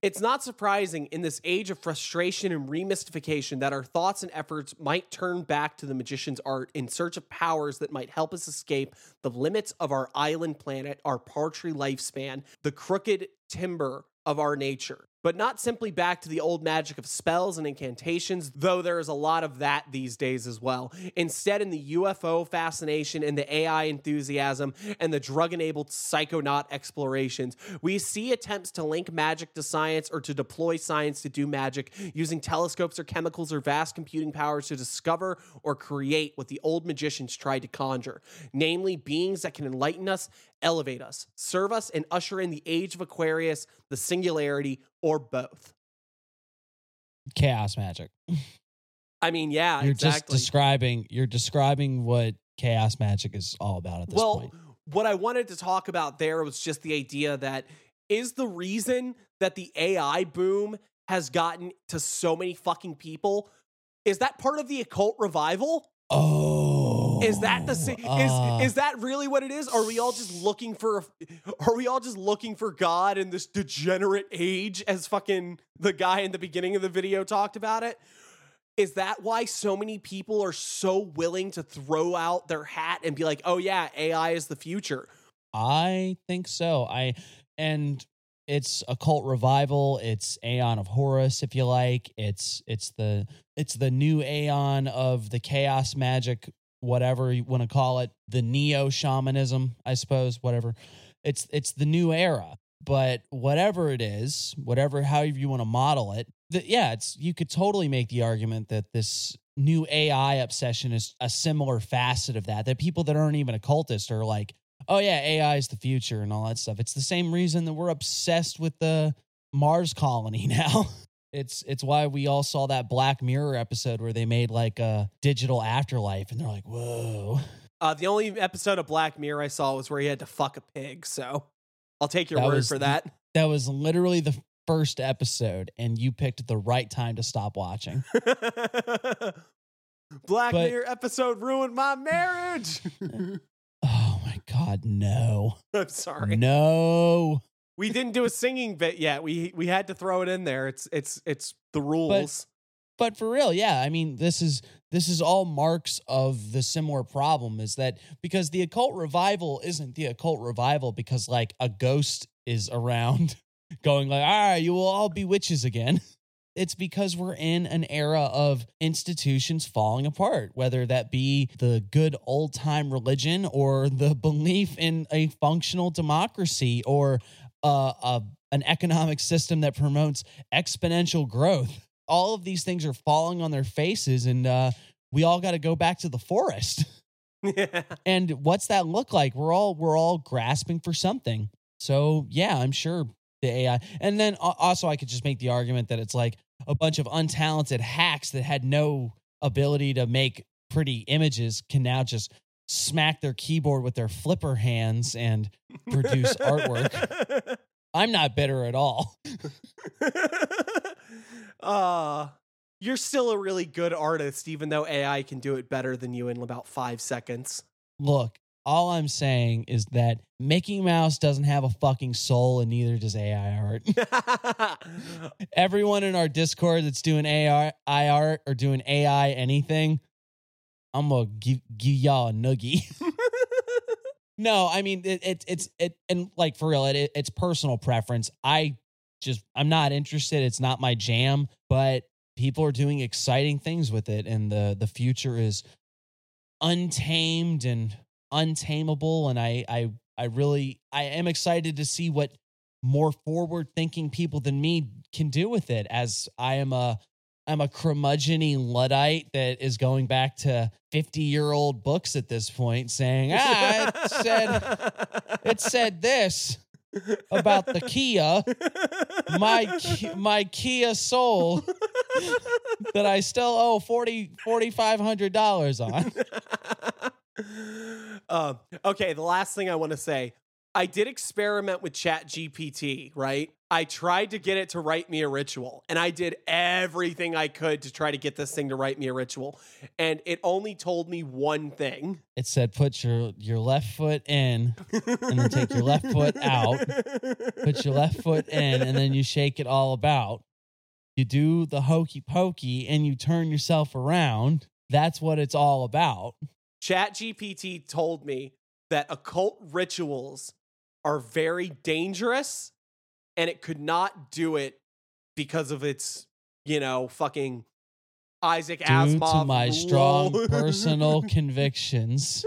It's not surprising in this age of frustration and remystification that our thoughts and efforts might turn back to the magician's art in search of powers that might help us escape the limits of our island planet, our paltry lifespan, the crooked timber of our nature. But not simply back to the old magic of spells and incantations, though there is a lot of that these days as well. Instead, in the UFO fascination and the AI enthusiasm and the drug enabled psychonaut explorations, we see attempts to link magic to science or to deploy science to do magic using telescopes or chemicals or vast computing powers to discover or create what the old magicians tried to conjure namely, beings that can enlighten us, elevate us, serve us, and usher in the age of Aquarius, the singularity, or both. chaos magic. I mean, yeah, You're just describing. You're describing what chaos magic is all about at this well, point. what I wanted to talk about there was just the idea that is the reason that the AI boom has gotten to so many fucking people. Is that part of the occult revival? Oh, Is that the same? uh, is is that really what it is? Are we all just looking for? Are we all just looking for God in this degenerate age, as fucking the guy in the beginning of the video talked about it? Is that why so many people are so willing to throw out their hat and be like, "Oh yeah, AI is the future"? I think so. I and it's a cult revival. It's Aeon of Horus, if you like. It's it's the it's the new Aeon of the chaos magic, whatever you want to call it, the neo shamanism, I suppose, whatever. It's it's the new era. But whatever it is, whatever however you want to model it, the, yeah, it's you could totally make the argument that this new AI obsession is a similar facet of that. That people that aren't even occultists are like, oh yeah, AI is the future and all that stuff. It's the same reason that we're obsessed with the Mars colony *laughs* now. It's it's why we all saw that Black Mirror episode where they made like a digital afterlife, and they're like, whoa. Uh, the only episode of Black Mirror I saw was where he had to fuck a pig. So I'll take your That word for the- that. That was literally the first episode, and you picked the right time to stop watching. *laughs* Black But- Mirror episode ruined my marriage. *laughs* Oh my god, no, *laughs* I'm sorry. no. We didn't do a singing bit yet. We we had to throw it in there. It's it's it's the rules. but for real yeah i mean this is this is all marks of the similar problem is that because the occult revival isn't the occult revival because like a ghost is around *laughs* going like all right you will all be witches again it's because we're in an era of institutions falling apart whether that be the good old time religion or the belief in a functional democracy or uh, a, an economic system that promotes exponential growth. All of these things are falling on their faces and uh, we all got to go back to the forest. *laughs* Yeah. and what's that look like? We're all we're all grasping for something. So yeah i'm sure the ai and then also i could just make the argument that it's like a bunch of untalented hacks that had no ability to make pretty images can now just smack their keyboard with their flipper hands and *laughs* produce artwork i'm not bitter at all uh you're still a really good artist, even though AI can do it better than you in about five seconds. Look, all I'm saying is that Mickey Mouse doesn't have a fucking soul and neither does AI art. *laughs* Everyone in our Discord that's doing AI art or doing AI anything, I'm gonna give, give y'all a noogie. *laughs* no, I mean it, it, it's it and like for real, it, it's personal preference. I just I'm not interested. It's not my jam, but people are doing exciting things with it, and the the future is untamed and untamable. And I I I really I am excited to see what more forward thinking people than me can do with it. As I am a I'm a curmudgeony luddite that is going back to 50 year old books at this point, saying, ah, it said it said this about the Kia, my my Kia Soul that I still owe 40 4500 dollars on. um, *laughs* okay, the last thing I want to say I did experiment with Chat GPT, right? I tried to get it to write me a ritual, and I did everything I could to try to get this thing to write me a ritual, and it only told me one thing. It said put your your left foot in and then take your left foot out. Put your left foot in and then you shake it all about. You do the hokey pokey and you turn yourself around. That's what it's all about. Chat GPT told me that occult rituals are very dangerous and it could not do it because of its, you know, fucking Isaac Due Asimov. to my strong personal *laughs* convictions,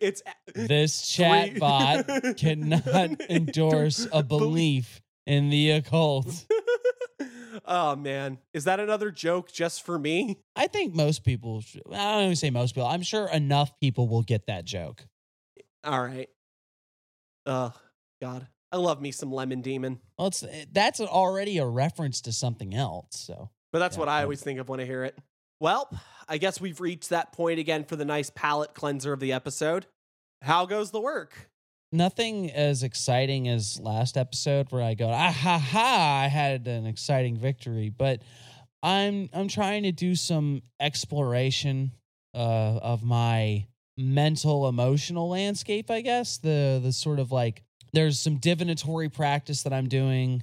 it's this chatbot *laughs* cannot endorse a belief in the occult. *laughs* oh man, is that another joke just for me? I think most people, I don't even say most people, I'm sure enough people will get that joke. All right. Oh God, I love me some Lemon Demon, Well, it's that's already a reference to something else. So but that's Yeah, what I always think of when I hear it. Well, I guess we've reached that point again for the nice palate cleanser of the episode. How goes the work? nothing as exciting as last episode where I go, ah ha ha, I had an exciting victory. But I'm I'm trying to do some exploration uh, of my mental emotional landscape i guess. The the sort of like there's some divinatory practice that i'm doing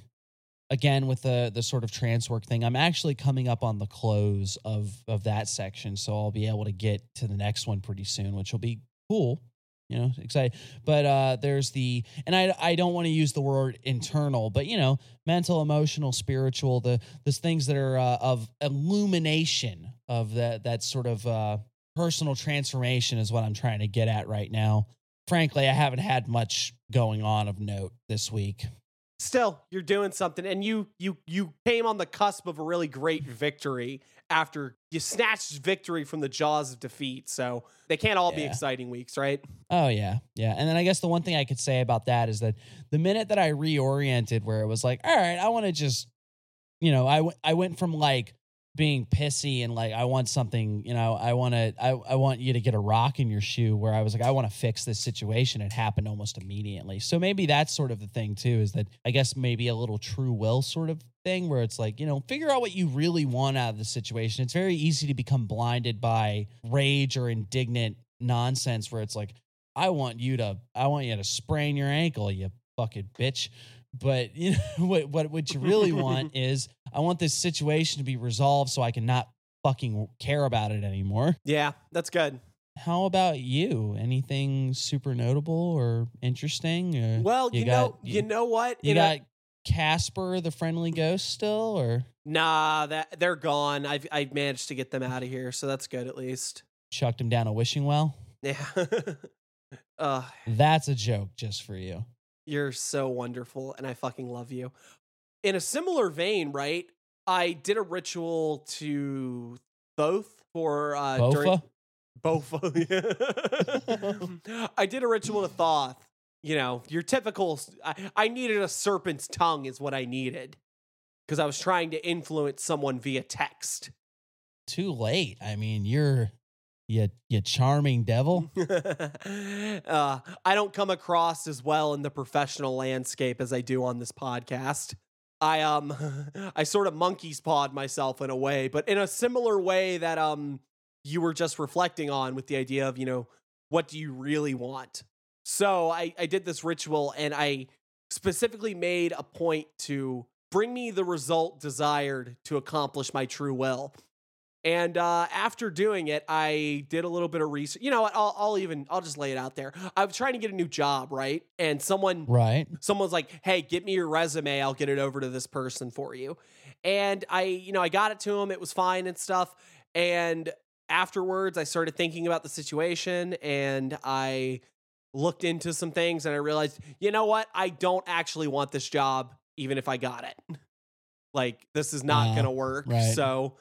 again with the the sort of trance work thing. I'm actually coming up on the close of of that section so i'll be able to get to the next one pretty soon which will be cool you know excited but uh there's the and i i don't want to use the word internal but you know mental emotional spiritual the those things that are uh, of illumination of that that sort of uh personal transformation is what i'm trying to get at right now frankly i haven't had much going on of note this week Still, you're doing something, and you you you came on the cusp of a really great victory after you snatched victory from the jaws of defeat. So they can't all be exciting weeks, right? Oh yeah, yeah. And then I guess the one thing I could say about that is that the minute that I reoriented, where it was like, all right, I want to just, you know, I w- I went from like being pissy and like I want something, you know, I want to, I I want you to get a rock in your shoe. Where I was like, I want to fix this situation. It happened almost immediately. So maybe that's sort of the thing too. Is that I guess maybe a little true will sort of thing where it's like you know figure out what you really want out of the situation. It's very easy to become blinded by rage or indignant nonsense where it's like I want you to I want you to sprain your ankle, you fucking bitch. But you know *laughs* what what what you really want *laughs* is I want this situation to be resolved so I can not fucking care about it anymore. Yeah, that's good. How about you? Anything super notable or interesting? Or Well, you, got- know, you, know what? you In a- got Casper the friendly ghost still or nah, that they're gone. I've I've managed to get them out of here, so that's good at least. chucked him down a wishing well? Yeah. *laughs* uh, That's a joke just for you. You're so wonderful, and I fucking love you. In a similar vein, right? I did a ritual to both for uh, during Bofa? Bofa. *laughs* I did a ritual to Thoth. You know, your typical. I, I needed a serpent's tongue, is what I needed, because I was trying to influence someone via text. Too late. I mean, you're you you charming devil. *laughs* uh, I don't come across as well in the professional landscape as I do on this podcast. I um *laughs* I sort of monkey's pawed myself in a way, but in a similar way that um you were just reflecting on with the idea of, you know, what do you really want? So I, I did this ritual and I specifically made a point to bring me the result desired to accomplish my true will. And uh, after doing it, I did a little bit of research. You know what? I'll, I'll even I'll just lay it out there. I was trying to get a new job, right? And someone Right. someone's like, "Hey, get me your resume. I'll get it over to this person for you." And I, you know, I got it to him. It was fine and stuff. And afterwards, I started thinking about the situation and I looked into some things and I realized, you know what? I don't actually want this job, even if I got it. Like, this is not Uh, going to work. right. So,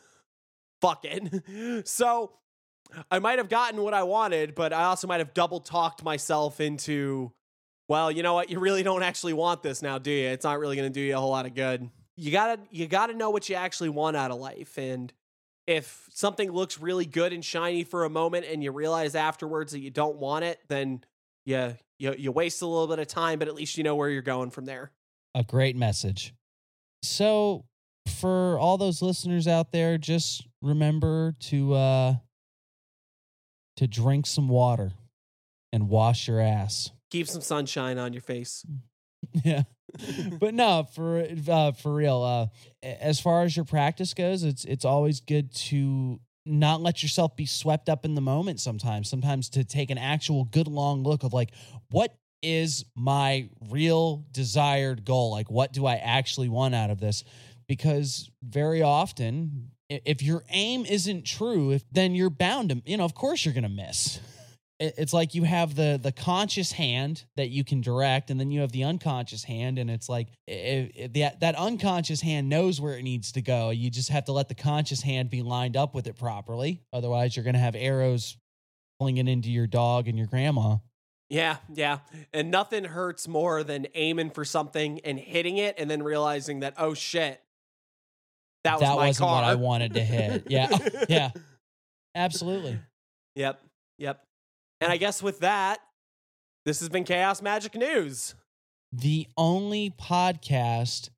fuck it. *laughs* so, I might have gotten what I wanted, but I also might have double talked myself into, well, you know what? You really don't actually want this now, do you? It's not really going to do you a whole lot of good. You gotta, you gotta know what you actually want out of life, and if something looks really good and shiny for a moment, and you realize afterwards that you don't want it, then yeah, you you waste a little bit of time, but at least you know where you're going from there. A great message. So, for all those listeners out there, just remember to uh to drink some water and wash your ass. Keep some sunshine on your face. *laughs* yeah. but no, for uh, for real. Uh, as far as your practice goes, it's it's always good to not let yourself be swept up in the moment. Sometimes, sometimes to take an actual good long look of like, what is my real desired goal? Like, what do I actually want out of this? Because very often, if your aim isn't true, if then you're bound to, you know, of course you're gonna miss. It's like you have the the conscious hand that you can direct and then you have the unconscious hand and it's like if, if that that unconscious hand knows where it needs to go you just have to let the conscious hand be lined up with it properly. Otherwise you're going to have arrows flinging into your dog and your grandma. Yeah, yeah. And nothing hurts more than aiming for something and hitting it and then realizing that, oh shit, that was that my wasn't car. what i wanted to hit *laughs* yeah *laughs* yeah absolutely Yep, yep. And I guess with that, this has been Chaos Magic News. the only podcast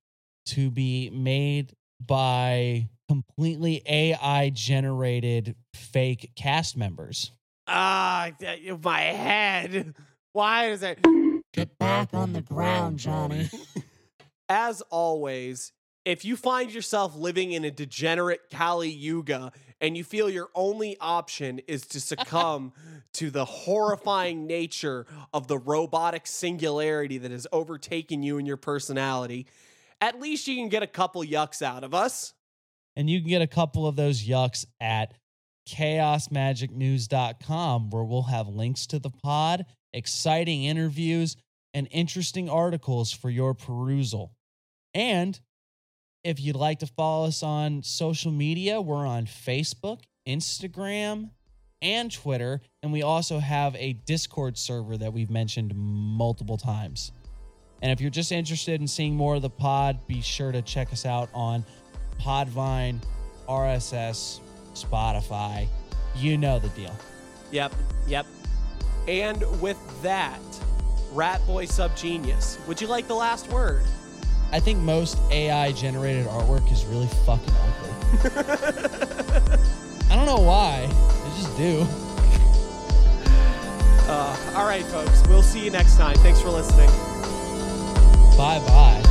to be made by completely AI generated fake cast members. Ah, that- my head. Why is it? Get back on the ground, Johnny. *laughs* As always, if you find yourself living in a degenerate Kali Yuga and you feel your only option is to succumb *laughs* to the horrifying nature of the robotic singularity that has overtaken you and your personality, at least you can get a couple yucks out of us. And you can get a couple of those yucks at chaosmagicknews.com, where we'll have links to the pod, exciting interviews, and interesting articles for your perusal. And if you'd like to follow us on social media, we're on Facebook, Instagram, and Twitter. And we also have a Discord server that we've mentioned multiple times. And if you're just interested in seeing more of the pod, be sure to check us out on Podbean, RSS, Spotify. You know the deal. Yep, yep. And with that, Rat Boy Sub Genius, would you like the last word? I think most AI generated artwork is really fucking ugly. *laughs* I don't know why. I just do. Uh, all right, folks. We'll see you next time. Thanks for listening. Bye bye.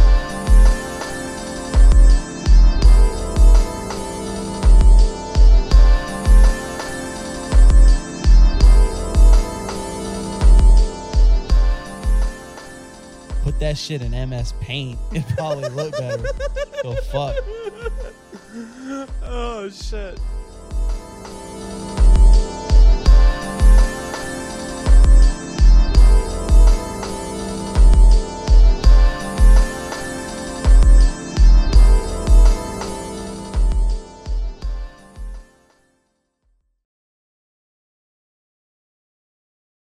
Put that shit in MS Paint. It probably look better. So fuck. *laughs* Oh, shit.